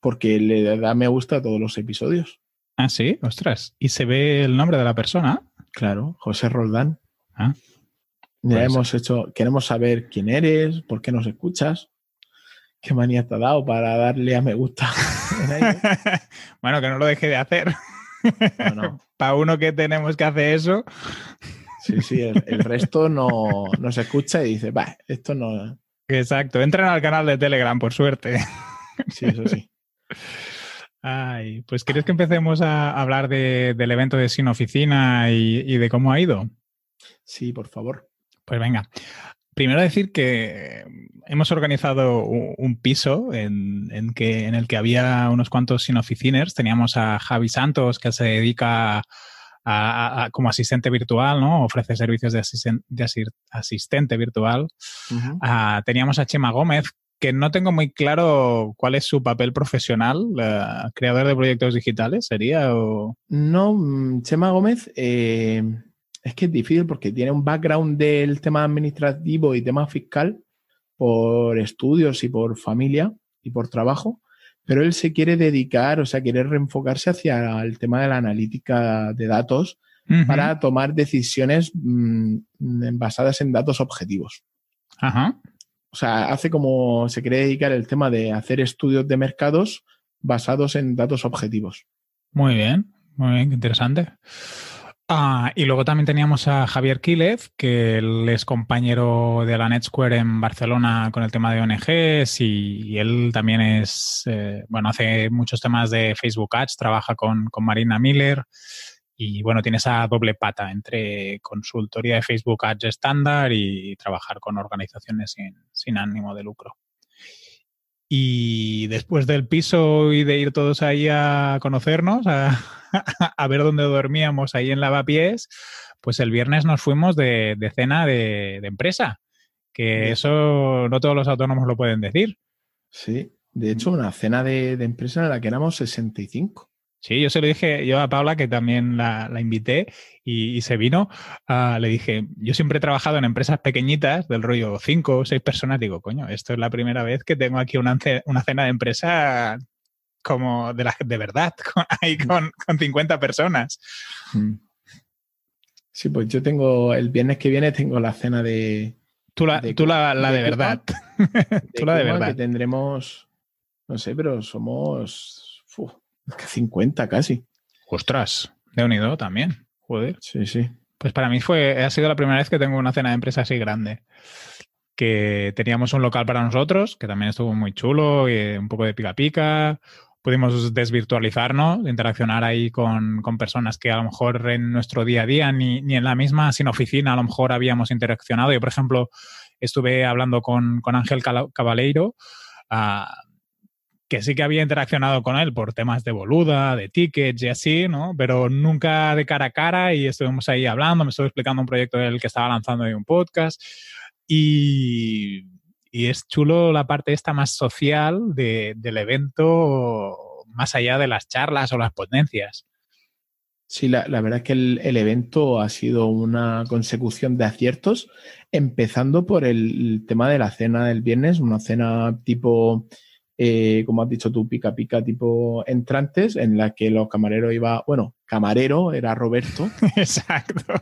Speaker 2: Porque le da me gusta a todos los episodios.
Speaker 1: Ah, sí, ostras. ¿Y se ve el nombre de la persona?
Speaker 2: Claro, José Roldán. Ah. Ya hemos hecho, queremos saber quién eres, por qué nos escuchas qué manía te ha dado para darle a me gusta.
Speaker 1: bueno, que no lo deje de hacer. para uno que tenemos que hacer eso.
Speaker 2: Sí, sí, el, resto no, se escucha y dice, va, esto no.
Speaker 1: Exacto, entren al canal de Telegram, por suerte.
Speaker 2: Sí, eso sí.
Speaker 1: Ay, pues ¿quieres que empecemos a hablar del evento de Sin Oficina y, y de cómo ha ido?
Speaker 2: Sí, por favor.
Speaker 1: Pues venga. Primero decir que hemos organizado un, piso en, que, en el que había unos cuantos sin oficiners. Teníamos a Javi Santos, que se dedica a, como asistente virtual, ¿no? Ofrece servicios de, asistente virtual. Ah, teníamos a Chema Gómez, que no tengo muy claro cuál es su papel profesional, creador de proyectos digitales, ¿sería? O...
Speaker 2: No, mm, Chema Gómez eh, es que es difícil porque tiene un background del tema administrativo y tema fiscal por estudios y por familia y por trabajo, pero él se quiere dedicar, o sea, quiere reenfocarse hacia el tema de la analítica de datos para tomar decisiones mm, basadas en datos objetivos.
Speaker 1: Ajá.
Speaker 2: O sea, hace como se quiere dedicar el tema de hacer estudios de mercados basados en datos objetivos.
Speaker 1: Muy bien, muy bien, interesante. Ah, y luego también teníamos a Javier Quílez, que él es compañero de la NetSquare en Barcelona con el tema de ONGs y, él también es, eh, bueno, hace muchos temas de Facebook Ads, trabaja con, Marina Miller y bueno, tiene esa doble pata entre consultoría de Facebook Ads estándar y trabajar con organizaciones sin ánimo de lucro. Y después del piso y de ir todos ahí a conocernos, a, a ver dónde dormíamos ahí en Lavapiés, pues el viernes nos fuimos de, cena de, empresa, que eso no todos los autónomos lo pueden decir.
Speaker 2: Sí, de hecho, una cena de, empresa en la que éramos 65.
Speaker 1: Sí, yo se lo dije yo a Paula, que también la, invité y, se vino. Ah, le dije, yo siempre he trabajado en empresas pequeñitas, del rollo cinco o seis personas. Digo, coño, esto es la primera vez que tengo aquí una, una cena de empresa como de, la, de verdad, ahí mm. con, con 50 personas. Mm.
Speaker 2: Sí, pues yo tengo, el viernes que viene tengo la cena de...
Speaker 1: Tú la de, tú la, de, verdad.
Speaker 2: tú la de verdad. Que tendremos, no sé, pero somos 50 casi.
Speaker 1: Ostras, de unido también. Joder.
Speaker 2: Sí, sí.
Speaker 1: Pues para mí fue, ha sido la primera vez que tengo una cena de empresa así grande que teníamos un local para nosotros, que también estuvo muy chulo, y un poco de pica pica, pudimos desvirtualizarnos, interaccionar ahí con, personas que a lo mejor en nuestro día a día, ni, en la misma sin oficina, a lo mejor habíamos interaccionado. Yo, por ejemplo, estuve hablando con, Ángel Cabaleiro, ah, que sí que había interaccionado con él por temas de boluda, de tickets y así, ¿no? Pero nunca de cara a cara y estuvimos ahí hablando, me estuvo explicando un proyecto del que estaba lanzando de un podcast y y es chulo la parte esta más social del evento, más allá de las charlas o las potencias.
Speaker 2: Sí, la, verdad es que el, evento ha sido una consecución de aciertos, empezando por el, tema de la cena del viernes, una cena tipo, eh, como has dicho tú, pica pica, tipo entrantes, en la que los camareros iba, bueno, camarero era Roberto.
Speaker 1: Exacto.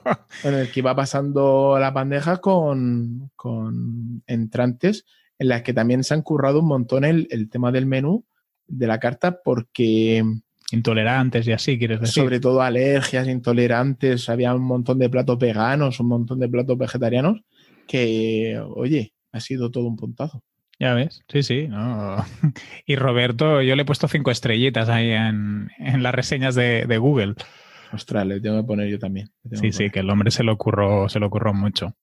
Speaker 2: En el que iba pasando la bandeja con, con entrantes, en las que también se han currado un montón el, el tema del menú de la carta, porque
Speaker 1: Intolerantes y así, quieres decir.
Speaker 2: Sobre todo alergias, intolerantes, había un montón de platos veganos, un montón de platos vegetarianos, que, oye, ha sido todo un puntazo.
Speaker 1: Ya ves, sí, sí. Y Roberto, yo le he puesto cinco estrellitas ahí en, las reseñas de, Google.
Speaker 2: Ostras, le tengo que poner yo también.
Speaker 1: Sí, sí, que el hombre se lo ocurrió, se lo ocurrió mucho.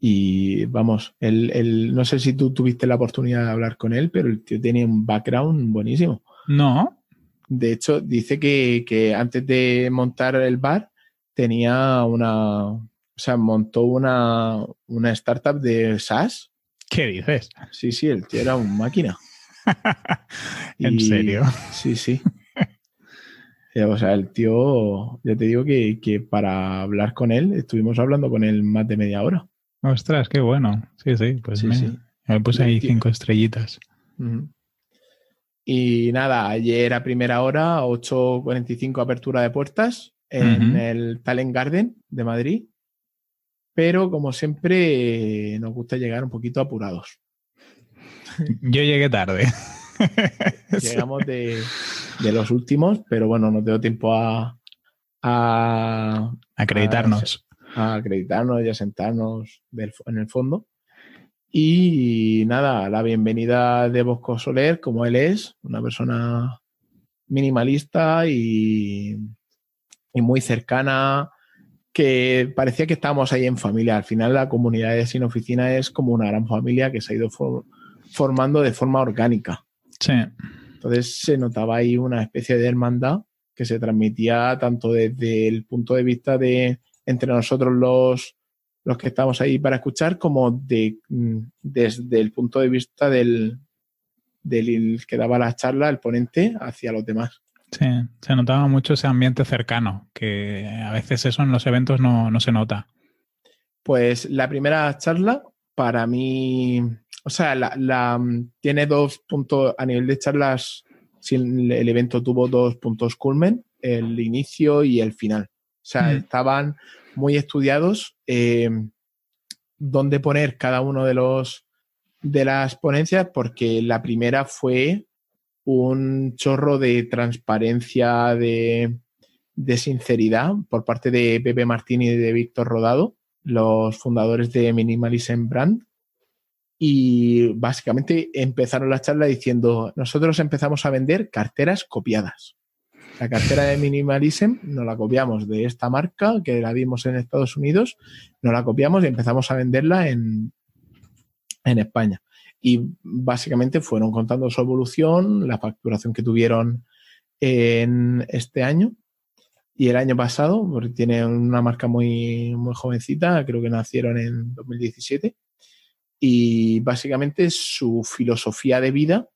Speaker 2: Y vamos, él, no sé si tú tuviste la oportunidad de hablar con él, pero el tío tenía un background buenísimo.
Speaker 1: No,
Speaker 2: de hecho, dice que, antes de montar el bar tenía una, o sea, montó una, startup de SaaS.
Speaker 1: ¿Qué dices?
Speaker 2: Sí, sí, el tío era un máquina.
Speaker 1: ¿En serio?
Speaker 2: Sí, sí. o sea, el tío, ya te digo que, para hablar con él, estuvimos hablando con él más de media hora.
Speaker 1: Ostras, qué bueno. Sí, sí, pues me, puse ahí cinco estrellitas.
Speaker 2: Y nada, ayer a primera hora, 8.45 apertura de puertas en el Talent Garden de Madrid. Pero como siempre, nos gusta llegar un poquito apurados.
Speaker 1: Yo llegué tarde.
Speaker 2: Llegamos de, los últimos, pero bueno, no tengo tiempo a, a
Speaker 1: acreditarnos.
Speaker 2: A, acreditarnos y a sentarnos en el fondo. Y nada, la bienvenida de Bosco Soler, como él es, una persona minimalista y, muy cercana, que parecía que estábamos ahí en familia. Al final la comunidad de Sin Oficina es como una gran familia que se ha ido formando de forma orgánica.
Speaker 1: Sí.
Speaker 2: Entonces se notaba ahí una especie de hermandad que se transmitía tanto desde el punto de vista de entre nosotros los, los que estamos ahí para escuchar, como de, mm, desde el punto de vista del, del que daba la charla, el ponente, hacia los demás.
Speaker 1: Sí, se notaba mucho ese ambiente cercano, que a veces eso en los eventos no, se nota.
Speaker 2: Pues la primera charla, para mí, o sea, la, tiene dos puntos, a nivel de charlas, el evento tuvo dos puntos culmen, el inicio y el final. O sea, estaban muy estudiados eh, dónde poner cada uno de los de las ponencias, porque la primera fue un chorro de transparencia, de, sinceridad por parte de Pepe Martín y de Víctor Rodado, los fundadores de Minimalism Brand. Y básicamente empezaron la charla diciendo, nosotros empezamos a vender carteras copiadas. La cartera de Minimalism nos la copiamos de esta marca que la vimos en Estados Unidos, nos la copiamos y empezamos a venderla en, en España. Y básicamente fueron contando su evolución, la facturación que tuvieron en este año y el año pasado, porque tiene una marca muy, muy jovencita, creo que nacieron en 2017. Y básicamente su filosofía de vida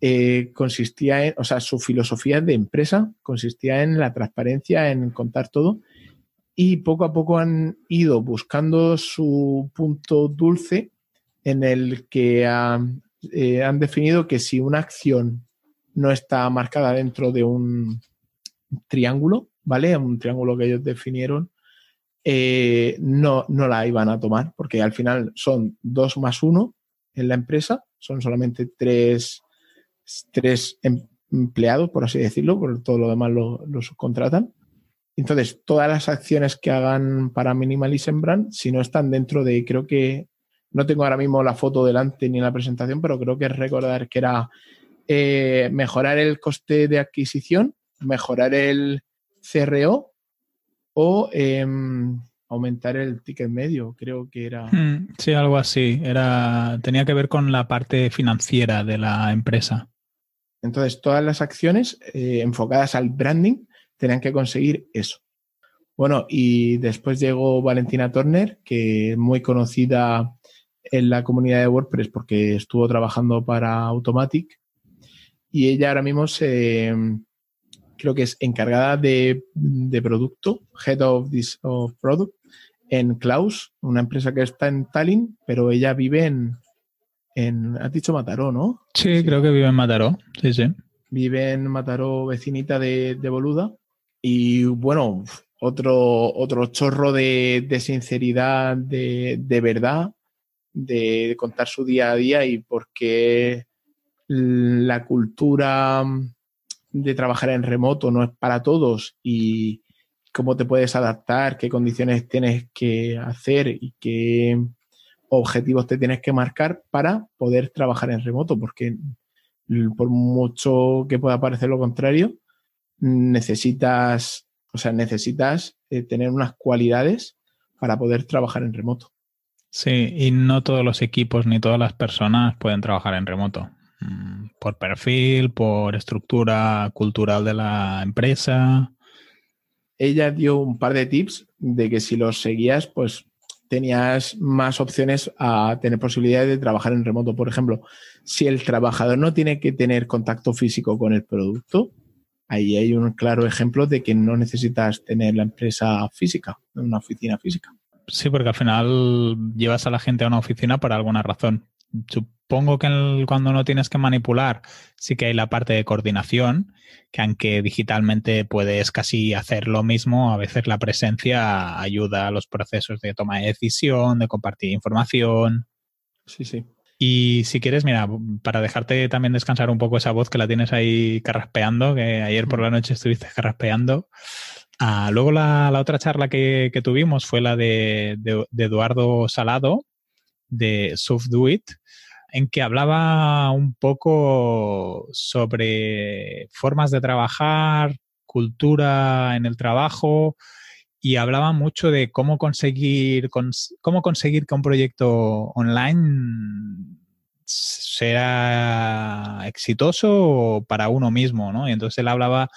Speaker 2: eh, consistía en, o sea, su filosofía de empresa consistía en la transparencia, en contar todo, y poco a poco han ido buscando su punto dulce en el que eh, han definido que si una acción no está marcada dentro de un triángulo, ¿vale? Un triángulo que ellos definieron, eh, no, no la iban a tomar, porque al final son dos más uno en la empresa, son solamente tres tres em, empleados, por así decirlo, por todo lo demás lo, subcontratan. Entonces, todas las acciones que hagan para Minimalism Brand, si no están dentro de, creo que, no tengo ahora mismo la foto delante ni la presentación, pero creo que es recordar que era eh, mejorar el coste de adquisición, mejorar el CRO o em, aumentar el ticket medio, creo que era.
Speaker 1: Hmm, sí, algo así. Era, tenía que ver con la parte financiera de la empresa.
Speaker 2: Entonces, todas las acciones eh, enfocadas al branding tenían que conseguir eso. Bueno, y después llegó Valentina Turner, que es muy conocida en la comunidad de WordPress porque estuvo trabajando para Automatic y ella ahora mismo se, creo que es encargada de, producto, Head of, this, of Product, en Klaus, una empresa que está en Tallinn, pero ella vive en, en has dicho Mataró, ¿no?
Speaker 1: Sí, creo que vive en Mataró, sí, sí.
Speaker 2: Vive en Mataró, vecinita de, Boluda. Y bueno, otro, otro chorro de, sinceridad, de, de, verdad, de contar su día a día y por qué la cultura de trabajar en remoto no es para todos y cómo te puedes adaptar, qué condiciones tienes que hacer y qué objetivos te tienes que marcar para poder trabajar en remoto, porque por mucho que pueda parecer lo contrario, necesitas, o sea, necesitas eh, tener unas cualidades para poder trabajar en remoto.
Speaker 1: Sí, y no todos los equipos ni todas las personas pueden trabajar en remoto. Mm, por perfil, por estructura cultural de la empresa.
Speaker 2: Ella dio un par de tips de que si los seguías, pues tenías más opciones a tener posibilidades de trabajar en remoto. Por ejemplo, si el trabajador no tiene que tener contacto físico con el producto, ahí hay un claro ejemplo de que no necesitas tener la empresa física, una oficina física.
Speaker 1: Sí, porque al final llevas a la gente a una oficina por alguna razón supongo que cuando no tienes que manipular, sí que hay la parte de coordinación, que aunque digitalmente puedes casi hacer lo mismo, a veces la presencia ayuda a los procesos de toma de decisión, de compartir información.
Speaker 2: Sí, sí.
Speaker 1: Y si quieres, mira, para dejarte también descansar un poco esa voz que la tienes ahí carraspeando, que ayer por la noche estuviste carraspeando. Ah, luego la, otra charla que, tuvimos fue la de, de Eduardo Salado, de Soft Do It, en que hablaba un poco sobre formas de trabajar, cultura en el trabajo y hablaba mucho de cómo conseguir, cómo conseguir que un proyecto online sea exitoso para uno mismo, ¿no? Y entonces él hablaba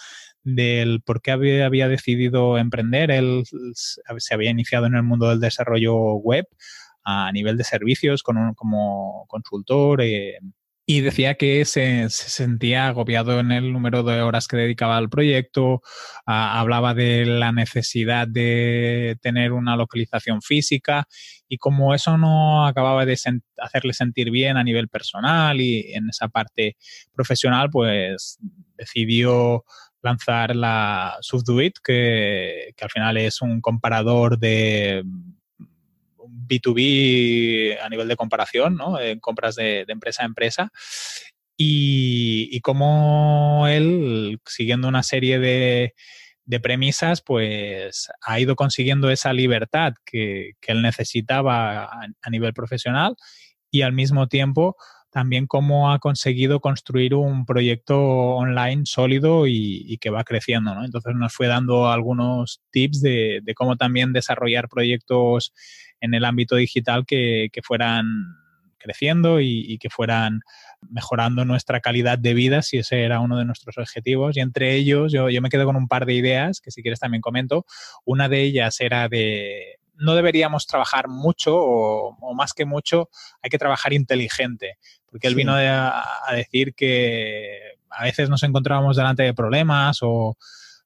Speaker 1: del por qué había, decidido emprender. Él se había iniciado en el mundo del desarrollo web a nivel de servicios como consultor. Eh, y decía que se, sentía agobiado en el número de horas que dedicaba al proyecto, hablaba de la necesidad de tener una localización física y como eso no acababa de hacerle sentir bien a nivel personal y en esa parte profesional, pues decidió lanzar la Subduit, que, que al final es un comparador de B2B a nivel de comparación, ¿no? En compras de, empresa a empresa. Y, y cómo él, siguiendo una serie de, premisas, pues ha ido consiguiendo esa libertad que, él necesitaba a, nivel profesional y al mismo tiempo también cómo ha conseguido construir un proyecto online sólido y, que va creciendo. ¿no? Entonces nos fue dando algunos tips de, cómo también desarrollar proyectos en el ámbito digital que, fueran creciendo y, que fueran mejorando nuestra calidad de vida, si ese era uno de nuestros objetivos. Y entre ellos, yo, me quedo con un par de ideas que si quieres también comento. Una de ellas era de no deberíamos trabajar mucho o, más que mucho, hay que trabajar inteligente, porque él vino a, decir que a veces nos encontrábamos delante de problemas o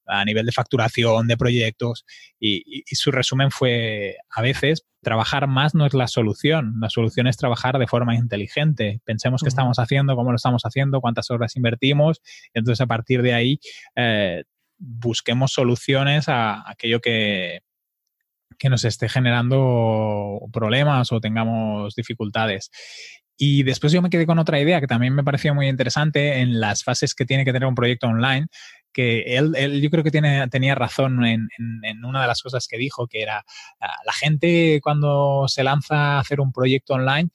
Speaker 1: a nivel de facturación, de proyectos, y, su resumen fue, a veces, trabajar más no es la solución, la solución es trabajar de forma inteligente. Pensemos qué estamos haciendo, cómo lo estamos haciendo, cuántas horas invertimos, y entonces a partir de ahí eh, busquemos soluciones a aquello que, que nos esté generando problemas o tengamos dificultades. Y después yo me quedé con otra idea que también me pareció muy interesante en las fases que tiene que tener un proyecto online, que él, yo creo que tiene, tenía razón en, en, una de las cosas que dijo, que era ah, la gente cuando se lanza a hacer un proyecto online,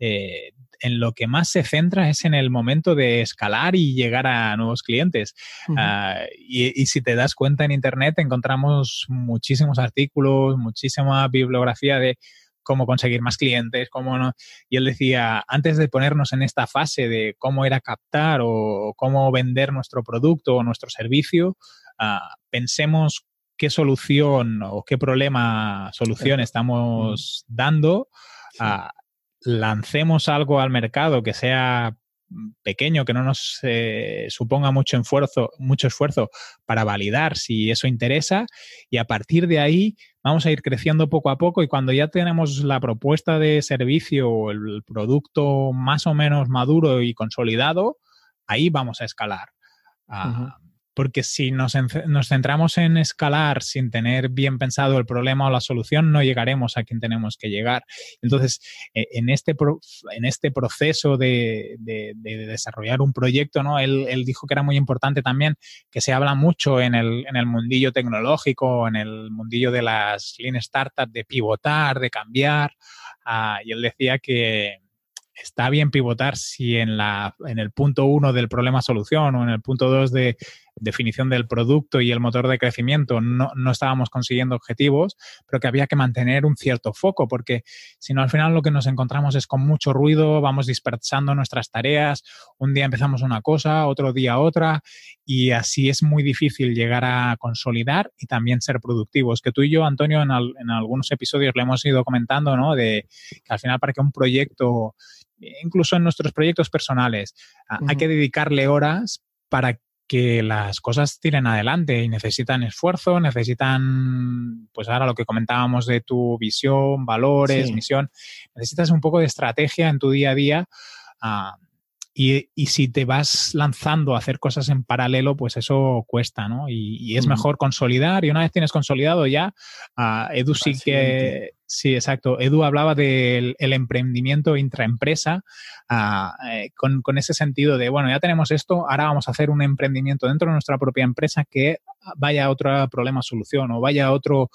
Speaker 1: eh, en lo que más se centra es en el momento de escalar y llegar a nuevos clientes. Ah, y, y, si te das cuenta en Internet encontramos muchísimos artículos, muchísima bibliografía de cómo conseguir más clientes, cómo no. Y él decía, antes de ponernos en esta fase de cómo era captar o cómo vender nuestro producto o nuestro servicio, ah, pensemos qué solución o qué problema, solución estamos dando, ah, lancemos algo al mercado que sea pequeño, que no nos eh, suponga mucho esfuerzo, mucho esfuerzo para validar si eso interesa y a partir de ahí vamos a ir creciendo poco a poco y cuando ya tenemos la propuesta de servicio o el producto más o menos maduro y consolidado, ahí vamos a escalar. Ah, porque si nos, centramos en escalar sin tener bien pensado el problema o la solución, no llegaremos a quien tenemos que llegar. Entonces, e, en este, en este proceso de, desarrollar un proyecto, ¿no? Él, dijo que era muy importante también que se habla mucho en el, en el mundillo tecnológico, en el mundillo de las lean startups, de pivotar, de cambiar. Ah, y él decía que, está bien pivotar si en, la, en el punto uno del problema solución o en el punto dos de definición del producto y el motor de crecimiento no, no, estábamos consiguiendo objetivos, pero que había que mantener un cierto foco, porque si no al final lo que nos encontramos es con mucho ruido, vamos dispersando nuestras tareas, un día empezamos una cosa, otro día otra, y así es muy difícil llegar a consolidar y también ser productivos. Que tú y yo, Antonio, en, en algunos episodios le hemos ido comentando, ¿no? De que al final para que un proyecto incluso en nuestros proyectos personales. Hay que dedicarle horas para que las cosas tiren adelante y necesitan esfuerzo, necesitan, pues ahora lo que comentábamos de tu visión, valores, misión, necesitas un poco de estrategia en tu día a día. Ah, y, si te vas lanzando a hacer cosas en paralelo, pues eso cuesta, ¿no? Y, es mejor consolidar y una vez tienes consolidado ya, uh, Edu sí que, sí, exacto, Edu hablaba del emprendimiento intraempresa uh, eh, con, con, ese sentido de, bueno, ya tenemos esto, ahora vamos a hacer un emprendimiento dentro de nuestra propia empresa que vaya a otro problema solución o vaya a otro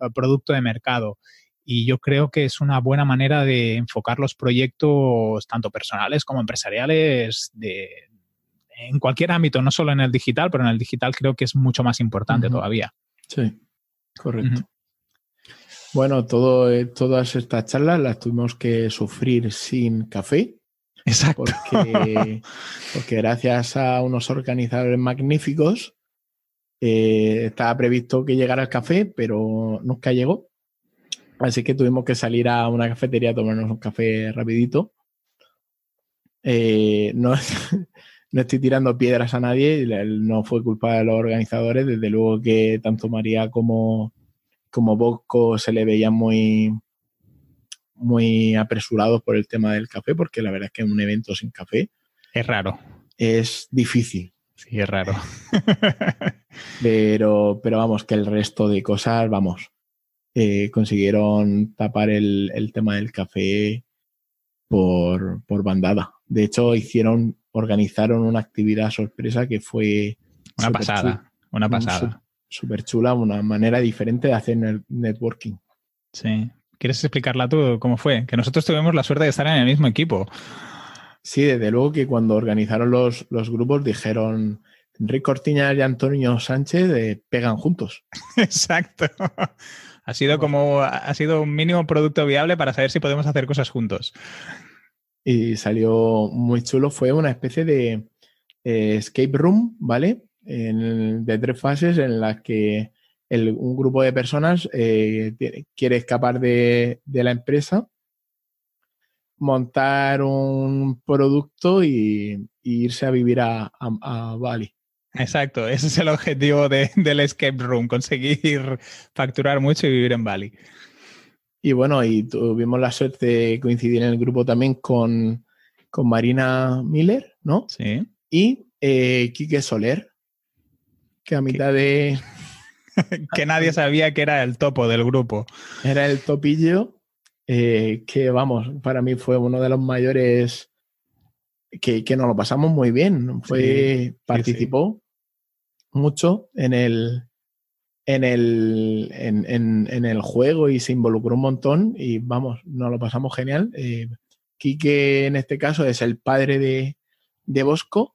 Speaker 1: uh, producto de mercado. Y yo creo que es una buena manera de enfocar los proyectos, tanto personales como empresariales, de, en cualquier ámbito, no solo en el digital, pero en el digital creo que es mucho más importante todavía.
Speaker 2: Sí, correcto. Bueno, todo, eh, todas estas charlas las tuvimos que sufrir sin café.
Speaker 1: Exacto.
Speaker 2: Porque, porque gracias a unos organizadores magníficos eh, estaba previsto que llegara el café, pero nunca llegó. Así que tuvimos que salir a una cafetería a tomarnos un café rapidito. Eh, no, no, estoy tirando piedras a nadie, no fue culpa de los organizadores, desde luego que tanto María como, como Bosco se le veían muy, muy apresurados por el tema del café, porque la verdad es que un evento sin café
Speaker 1: es raro.
Speaker 2: Es difícil.
Speaker 1: Sí, es raro.
Speaker 2: pero, pero vamos, que el resto de cosas, vamos, eh, consiguieron tapar el, tema del café por, bandada. De hecho, hicieron, organizaron una actividad sorpresa que fue
Speaker 1: una pasada, una pasada.
Speaker 2: Súper chula, una manera diferente de hacer networking.
Speaker 1: Sí. ¿Quieres explicarla tú cómo fue? Que nosotros tuvimos la suerte de estar en el mismo equipo.
Speaker 2: Sí, desde luego que cuando organizaron los, los grupos dijeron Enrique Cortiñas y Antonio Sánchez eh, pegan juntos.
Speaker 1: Exacto. Ha sido como, ha sido un mínimo producto viable para saber si podemos hacer cosas juntos.
Speaker 2: Y salió muy chulo. Fue una especie de eh, escape room, ¿vale? de tres fases en las que un grupo de personas eh, quiere escapar de, la empresa, montar un producto y, irse a vivir a, a Bali.
Speaker 1: Exacto, ese es el objetivo del escape room, conseguir facturar mucho y vivir en Bali.
Speaker 2: Y bueno, y tuvimos la suerte de coincidir en el grupo también con, Marina Miller, ¿no?
Speaker 1: Sí.
Speaker 2: Y eh, Quique Soler, que a mitad de...
Speaker 1: que nadie sabía que era el topo del grupo.
Speaker 2: Era el topillo, eh, que vamos, para mí fue uno de los mayores que, nos lo pasamos muy bien. Fue, participó mucho en el, en el, en, el juego y se involucró un montón y vamos, nos lo pasamos genial. Eh, Quique en este caso es el padre de, de Bosco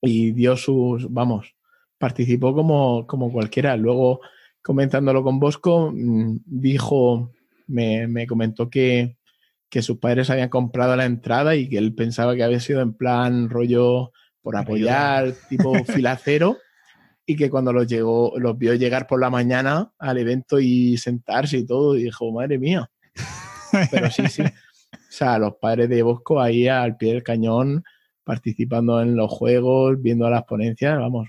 Speaker 2: y dio sus, vamos, participó como, como cualquiera. Luego, comentándolo con Bosco, mm, dijo, me, me comentó que, que sus padres habían comprado la entrada y que él pensaba que había sido en plan rollo por apoyar, tipo filacero, y que cuando los, llegó, los vio llegar por la mañana al evento y sentarse y todo, y dijo, madre mía. Pero sí, sí. sea, los padres de Bosco ahí al pie del cañón, participando en los juegos, viendo las ponencias, vamos,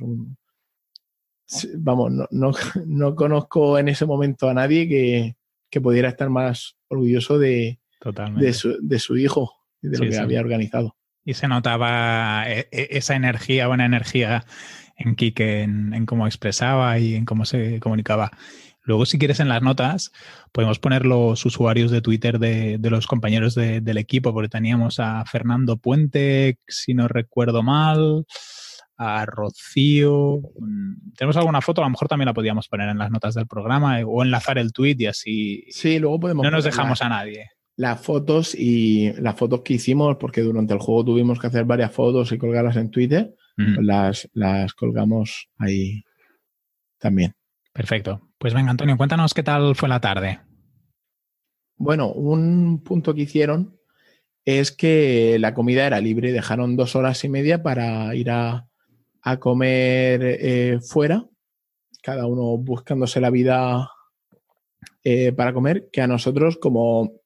Speaker 2: vamos, no, conozco en ese momento a nadie que, pudiera estar más orgulloso de, de, su, hijo y de lo que había organizado.
Speaker 1: Y se notaba e, e, esa energía, buena energía en Kike, en, cómo expresaba y en cómo se comunicaba. Luego, si quieres, en las notas podemos poner los usuarios de Twitter de, los compañeros del equipo, porque teníamos a Fernando Puente, si no recuerdo mal, a Rocío. Mm, Tenemos alguna foto, a lo mejor también la podíamos poner en las notas del programa eh, o enlazar el tweet y así.
Speaker 2: Sí, luego podemos.
Speaker 1: No nos dejamos a nadie.
Speaker 2: Las fotos y las fotos que hicimos, porque durante el juego tuvimos que hacer varias fotos y colgarlas en Twitter, pues las, las colgamos ahí también.
Speaker 1: Perfecto. Pues venga, Antonio, cuéntanos qué tal fue la tarde.
Speaker 2: Bueno, un punto que hicieron es que la comida era libre. Dejaron dos horas y media para ir a, comer eh, fuera, cada uno buscándose la vida eh, para comer, que a nosotros como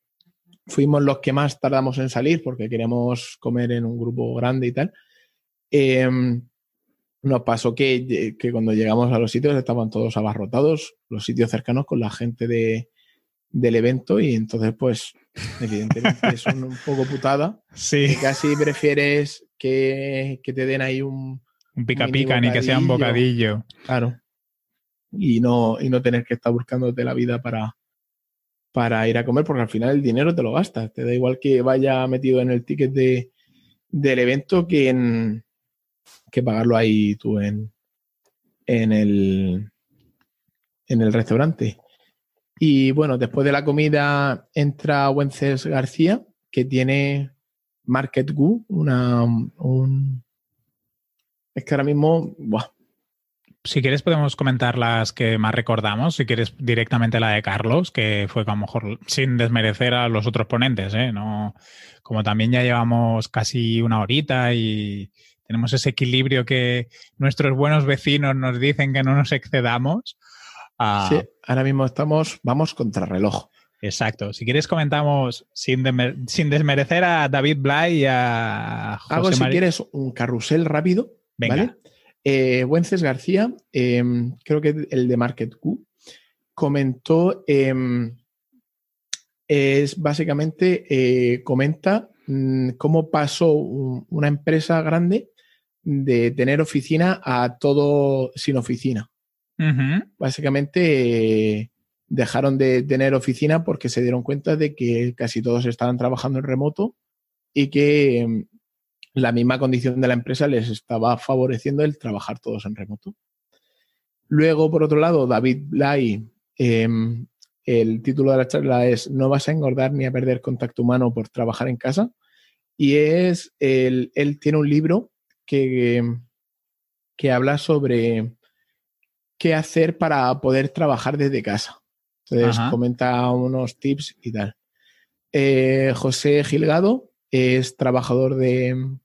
Speaker 2: fuimos los que más tardamos en salir porque queríamos comer en un grupo grande y tal, em, nos pasó que, cuando llegamos a los sitios estaban todos abarrotados, los sitios cercanos con la gente de, del evento y entonces pues evidentemente son un poco putada.
Speaker 1: Sí.
Speaker 2: casi prefieres que, te den ahí un...
Speaker 1: Un pica pica, ni que sea un bocadillo.
Speaker 2: Claro. Y no, y no tener que estar buscándote la vida para, para ir a comer, porque al final el dinero te lo gastas. Te da igual que vaya metido en el ticket de, del evento que en, que pagarlo ahí tú en, en, el, en el restaurante. Y bueno, después de la comida entra Wences García, que tiene Market Goo, una, un... Es que ahora mismo,
Speaker 1: Si quieres podemos comentar las que más recordamos, si quieres directamente la de Carlos, que fue a lo mejor sin desmerecer a los otros ponentes, ¿eh? No, como también ya llevamos casi una horita y, tenemos ese equilibrio que nuestros buenos vecinos nos dicen que no nos excedamos.
Speaker 2: Ah, sí, ahora mismo estamos, vamos contra reloj.
Speaker 1: Exacto. Si quieres comentamos sin, sin desmerecer a David Bly y a
Speaker 2: José Hago, si quieres, un carrusel rápido. Venga. ¿vale? Eh, Wences García, em, creo que el de Market Q, comentó, em, es básicamente, eh, comenta mm, cómo pasó una empresa grande de tener oficina a todo sin oficina. Básicamente dejaron de tener oficina porque se dieron cuenta de que casi todos estaban trabajando en remoto y que em, la misma condición de la empresa les estaba favoreciendo el trabajar todos en remoto. Luego, por otro lado, David Blay, em, el título de la charla es No vas a engordar ni a perder contacto humano por trabajar en casa. Y es, él tiene un libro que, que habla sobre qué hacer para poder trabajar desde casa. Entonces comenta unos tips y tal. Eh, José Gilgado es trabajador de,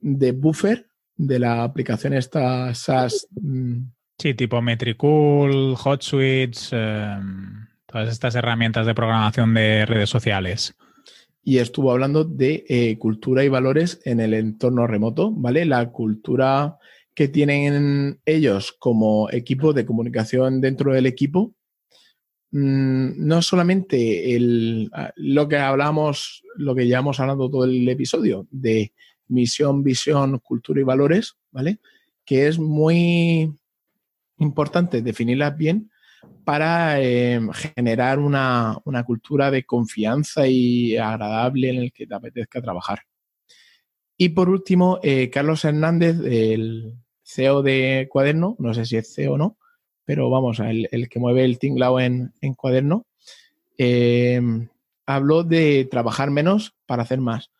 Speaker 2: de Buffer, de la aplicación esta SaaS. Mm.
Speaker 1: Sí, tipo Metricool, HotSuite, em, todas estas herramientas de programación de redes sociales
Speaker 2: y estuvo hablando de eh, cultura y valores en el entorno remoto, ¿vale? La cultura que tienen ellos como equipo de comunicación dentro del equipo, mm, no solamente el, lo que hablamos, lo que llevamos hablando todo el episodio de misión, visión, cultura y valores, ¿vale? Que es muy importante definirlas bien para em, generar una, cultura de confianza y agradable en el que te apetezca trabajar. Y por último, eh, Carlos Hernández, el CEO de Cuaderno, no sé si es CEO o no, pero vamos, el, el que mueve el tinglao en, en Cuaderno, em, habló de trabajar menos para hacer más.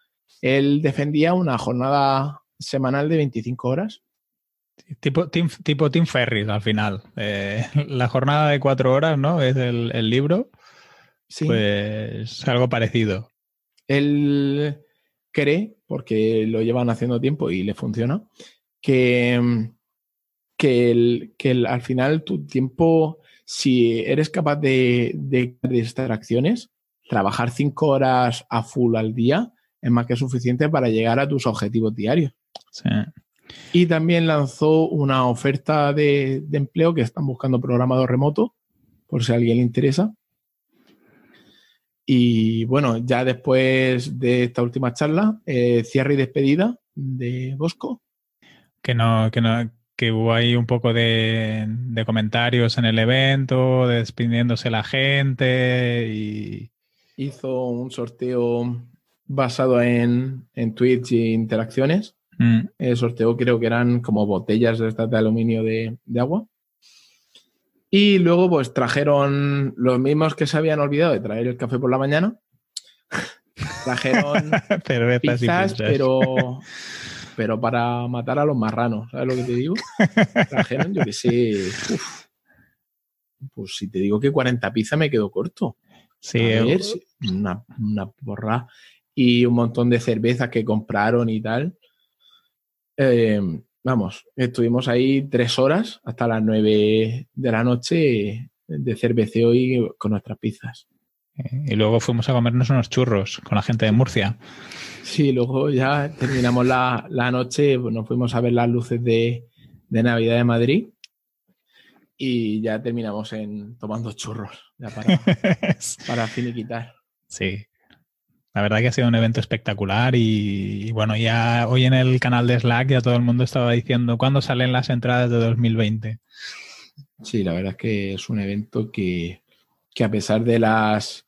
Speaker 2: Él defendía una jornada semanal de 25 horas
Speaker 1: Tipo Tim, tipo Tim Ferris al final. Eh, la jornada de cuatro horas, ¿no? Es el, libro. Sí. Pues algo parecido.
Speaker 2: Él cree, porque lo llevan haciendo tiempo y le funciona, que, que, el, que al final tu tiempo, si eres capaz de, de distracciones, trabajar cinco horas a full al día es más que suficiente para llegar a tus objetivos diarios.
Speaker 1: Sí.
Speaker 2: Y también lanzó una oferta de, de empleo que están buscando programador remoto, por si a alguien le interesa. Y bueno, ya después de esta última charla, eh, cierre y despedida de Bosco.
Speaker 1: Que no, que no, que hubo ahí un poco de, de comentarios en el evento, despidiéndose la gente y.
Speaker 2: Hizo un sorteo basado en, en tweets e interacciones.
Speaker 1: Mm,
Speaker 2: El sorteo creo que eran como botellas de estas de aluminio de, de agua. Y luego pues trajeron los mismos que se habían olvidado de traer el café por la mañana. trajeron
Speaker 1: cervezas
Speaker 2: pizzas, pero, pero para matar a los marranos, ¿sabes lo que te digo? Trajeron, yo que sé, uf. pues si te digo que 40 pizzas me quedo corto.
Speaker 1: Sí,
Speaker 2: A
Speaker 1: eh,
Speaker 2: ver, una, una porra y un montón de cervezas que compraron y tal. Eh, vamos, estuvimos ahí tres horas hasta las nueve de la noche de cerveceo y con nuestras pizzas.
Speaker 1: y luego fuimos a comernos unos churros con la gente de Murcia.
Speaker 2: Sí, luego ya terminamos la, la noche, nos fuimos a ver las luces de, de Navidad de Madrid y ya terminamos en tomando churros ya para, para finiquitar.
Speaker 1: Sí. La verdad que ha sido un evento espectacular y, y bueno, ya hoy en el canal de Slack ya todo el mundo estaba diciendo cuándo salen las entradas de 2020.
Speaker 2: Sí, la verdad es que es un evento que, que a pesar de las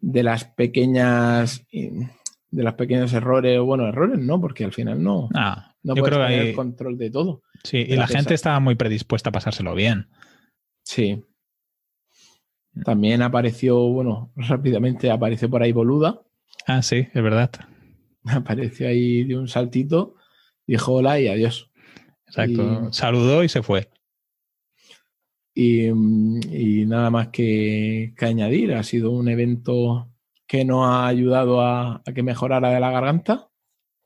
Speaker 2: de las pequeñas de los pequeños errores, bueno, errores no, porque al final no,
Speaker 1: Ah,
Speaker 2: no
Speaker 1: yo
Speaker 2: puedes
Speaker 1: creo que
Speaker 2: tener
Speaker 1: hay-
Speaker 2: control de todo.
Speaker 1: sí, y la
Speaker 2: pesar-
Speaker 1: gente estaba muy predispuesta a pasárselo bien.
Speaker 2: Sí. También apareció, bueno, rápidamente apareció por ahí Boluda,
Speaker 1: Ah, sí, es verdad.
Speaker 2: apareció ahí de un saltito, dijo hola y adiós.
Speaker 1: Exacto.
Speaker 2: Y-
Speaker 1: Saludó y se fue.
Speaker 2: Y, mm, y nada más que, que añadir, ha sido un evento que nos ha ayudado a, a que mejorara de la garganta.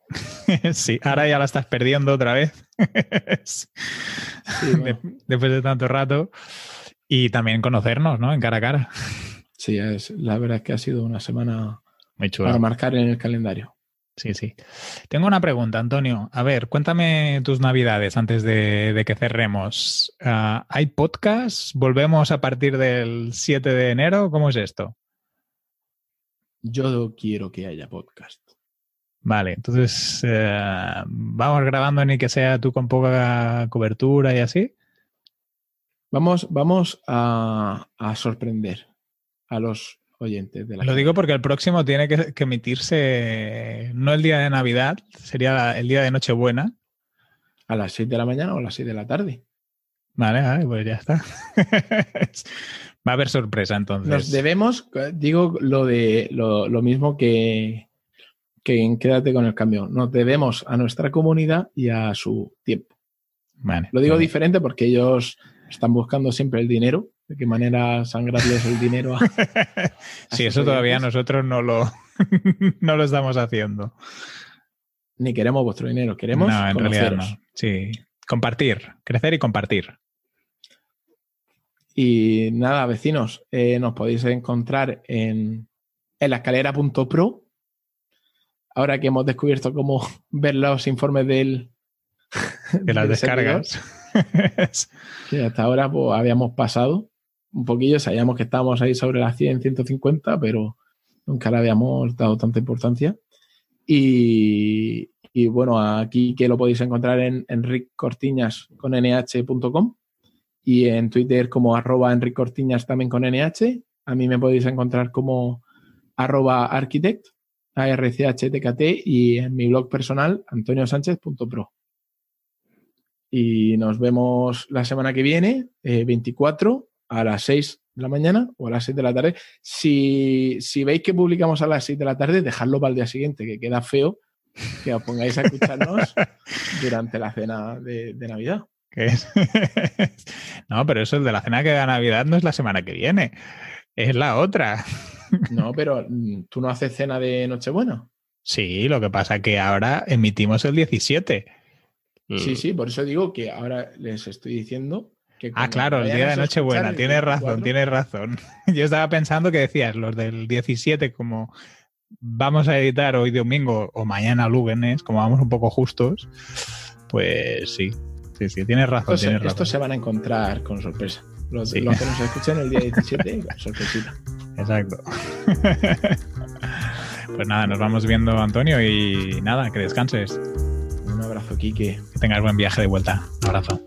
Speaker 1: sí, ahora ya la estás perdiendo otra vez.
Speaker 2: Sí, bueno,
Speaker 1: De- después de tanto rato. Y también conocernos, ¿no? En cara a cara.
Speaker 2: sí, es, la verdad es que ha sido una semana
Speaker 1: Muy chulo.
Speaker 2: para marcar en el calendario.
Speaker 1: Sí, sí. Tengo una pregunta, Antonio. A ver, cuéntame tus navidades antes de, de que cerremos. Ah, ¿Hay podcast? ¿Volvemos a partir del 7 de enero? ¿Cómo es esto?
Speaker 2: Yo quiero que haya podcast.
Speaker 1: Vale, entonces eh, vamos grabando ni que sea tú con poca cobertura y así.
Speaker 2: Vamos, vamos a, a sorprender a los oyentes de la
Speaker 1: Lo digo porque el próximo tiene que, que emitirse no el día de Navidad, sería el día de Nochebuena.
Speaker 2: a las 6 de la mañana o a las 6 de la tarde.
Speaker 1: Vale, vale, pues ya está. Va a haber sorpresa entonces.
Speaker 2: Nos debemos, digo lo de lo, lo mismo que, que en Quédate con el cambio. Nos debemos a nuestra comunidad y a su tiempo.
Speaker 1: Vale,
Speaker 2: Lo digo
Speaker 1: vale.
Speaker 2: diferente porque ellos están buscando siempre el dinero. De qué manera sangrarles el dinero a,
Speaker 1: Sí, eso todavía nosotros no lo, no lo estamos haciendo.
Speaker 2: Ni queremos vuestro dinero, queremos
Speaker 1: no, en realidad no. Sí, compartir, crecer y compartir.
Speaker 2: Y nada, vecinos, eh, nos podéis encontrar en, en la escalera.pro. Ahora que hemos descubierto cómo ver los informes del,
Speaker 1: De las
Speaker 2: del servidor,
Speaker 1: descargas.
Speaker 2: que hasta ahora pues, habíamos pasado un poquillo, sabíamos que estábamos ahí sobre las 100, 150, pero nunca le habíamos dado tanta importancia. Y, bueno, aquí que lo podéis encontrar en enriccortiñas con nh.com y en Twitter como arroba enriccortiñas también con nh. A mí me podéis encontrar como arroba architect, archtkt y en mi blog personal antoniosánchez.pro. Y nos vemos la semana que viene, eh, 24 a las 6 de la mañana o a las 6 de la tarde. Si, si veis que publicamos a las 6 de la tarde, dejadlo para el día siguiente, que queda feo que os pongáis a escucharnos durante la cena de, de Navidad.
Speaker 1: ¿Qué es? no, pero eso el de la cena que da Navidad no es la semana que viene. Es la otra.
Speaker 2: No, pero mm, tú no haces cena de Nochebuena.
Speaker 1: Sí, lo que pasa que ahora emitimos el 17.
Speaker 2: Sí, sí, por eso digo que ahora les estoy diciendo
Speaker 1: ah, claro, el día de Nochebuena, tienes razón, tienes razón. Yo estaba pensando que decías los del 17 como vamos a editar hoy domingo o mañana lunes, como vamos un poco justos, pues sí, sí, sí, tienes razón.
Speaker 2: Estos,
Speaker 1: tienes
Speaker 2: estos se van a encontrar con sorpresa. Los, que nos escuchen el día 17, sorpresita.
Speaker 1: Exacto. pues nada, nos vamos viendo, Antonio, y nada, que descanses.
Speaker 2: Un abrazo, Kike.
Speaker 1: Que tengas buen viaje de vuelta. Un abrazo.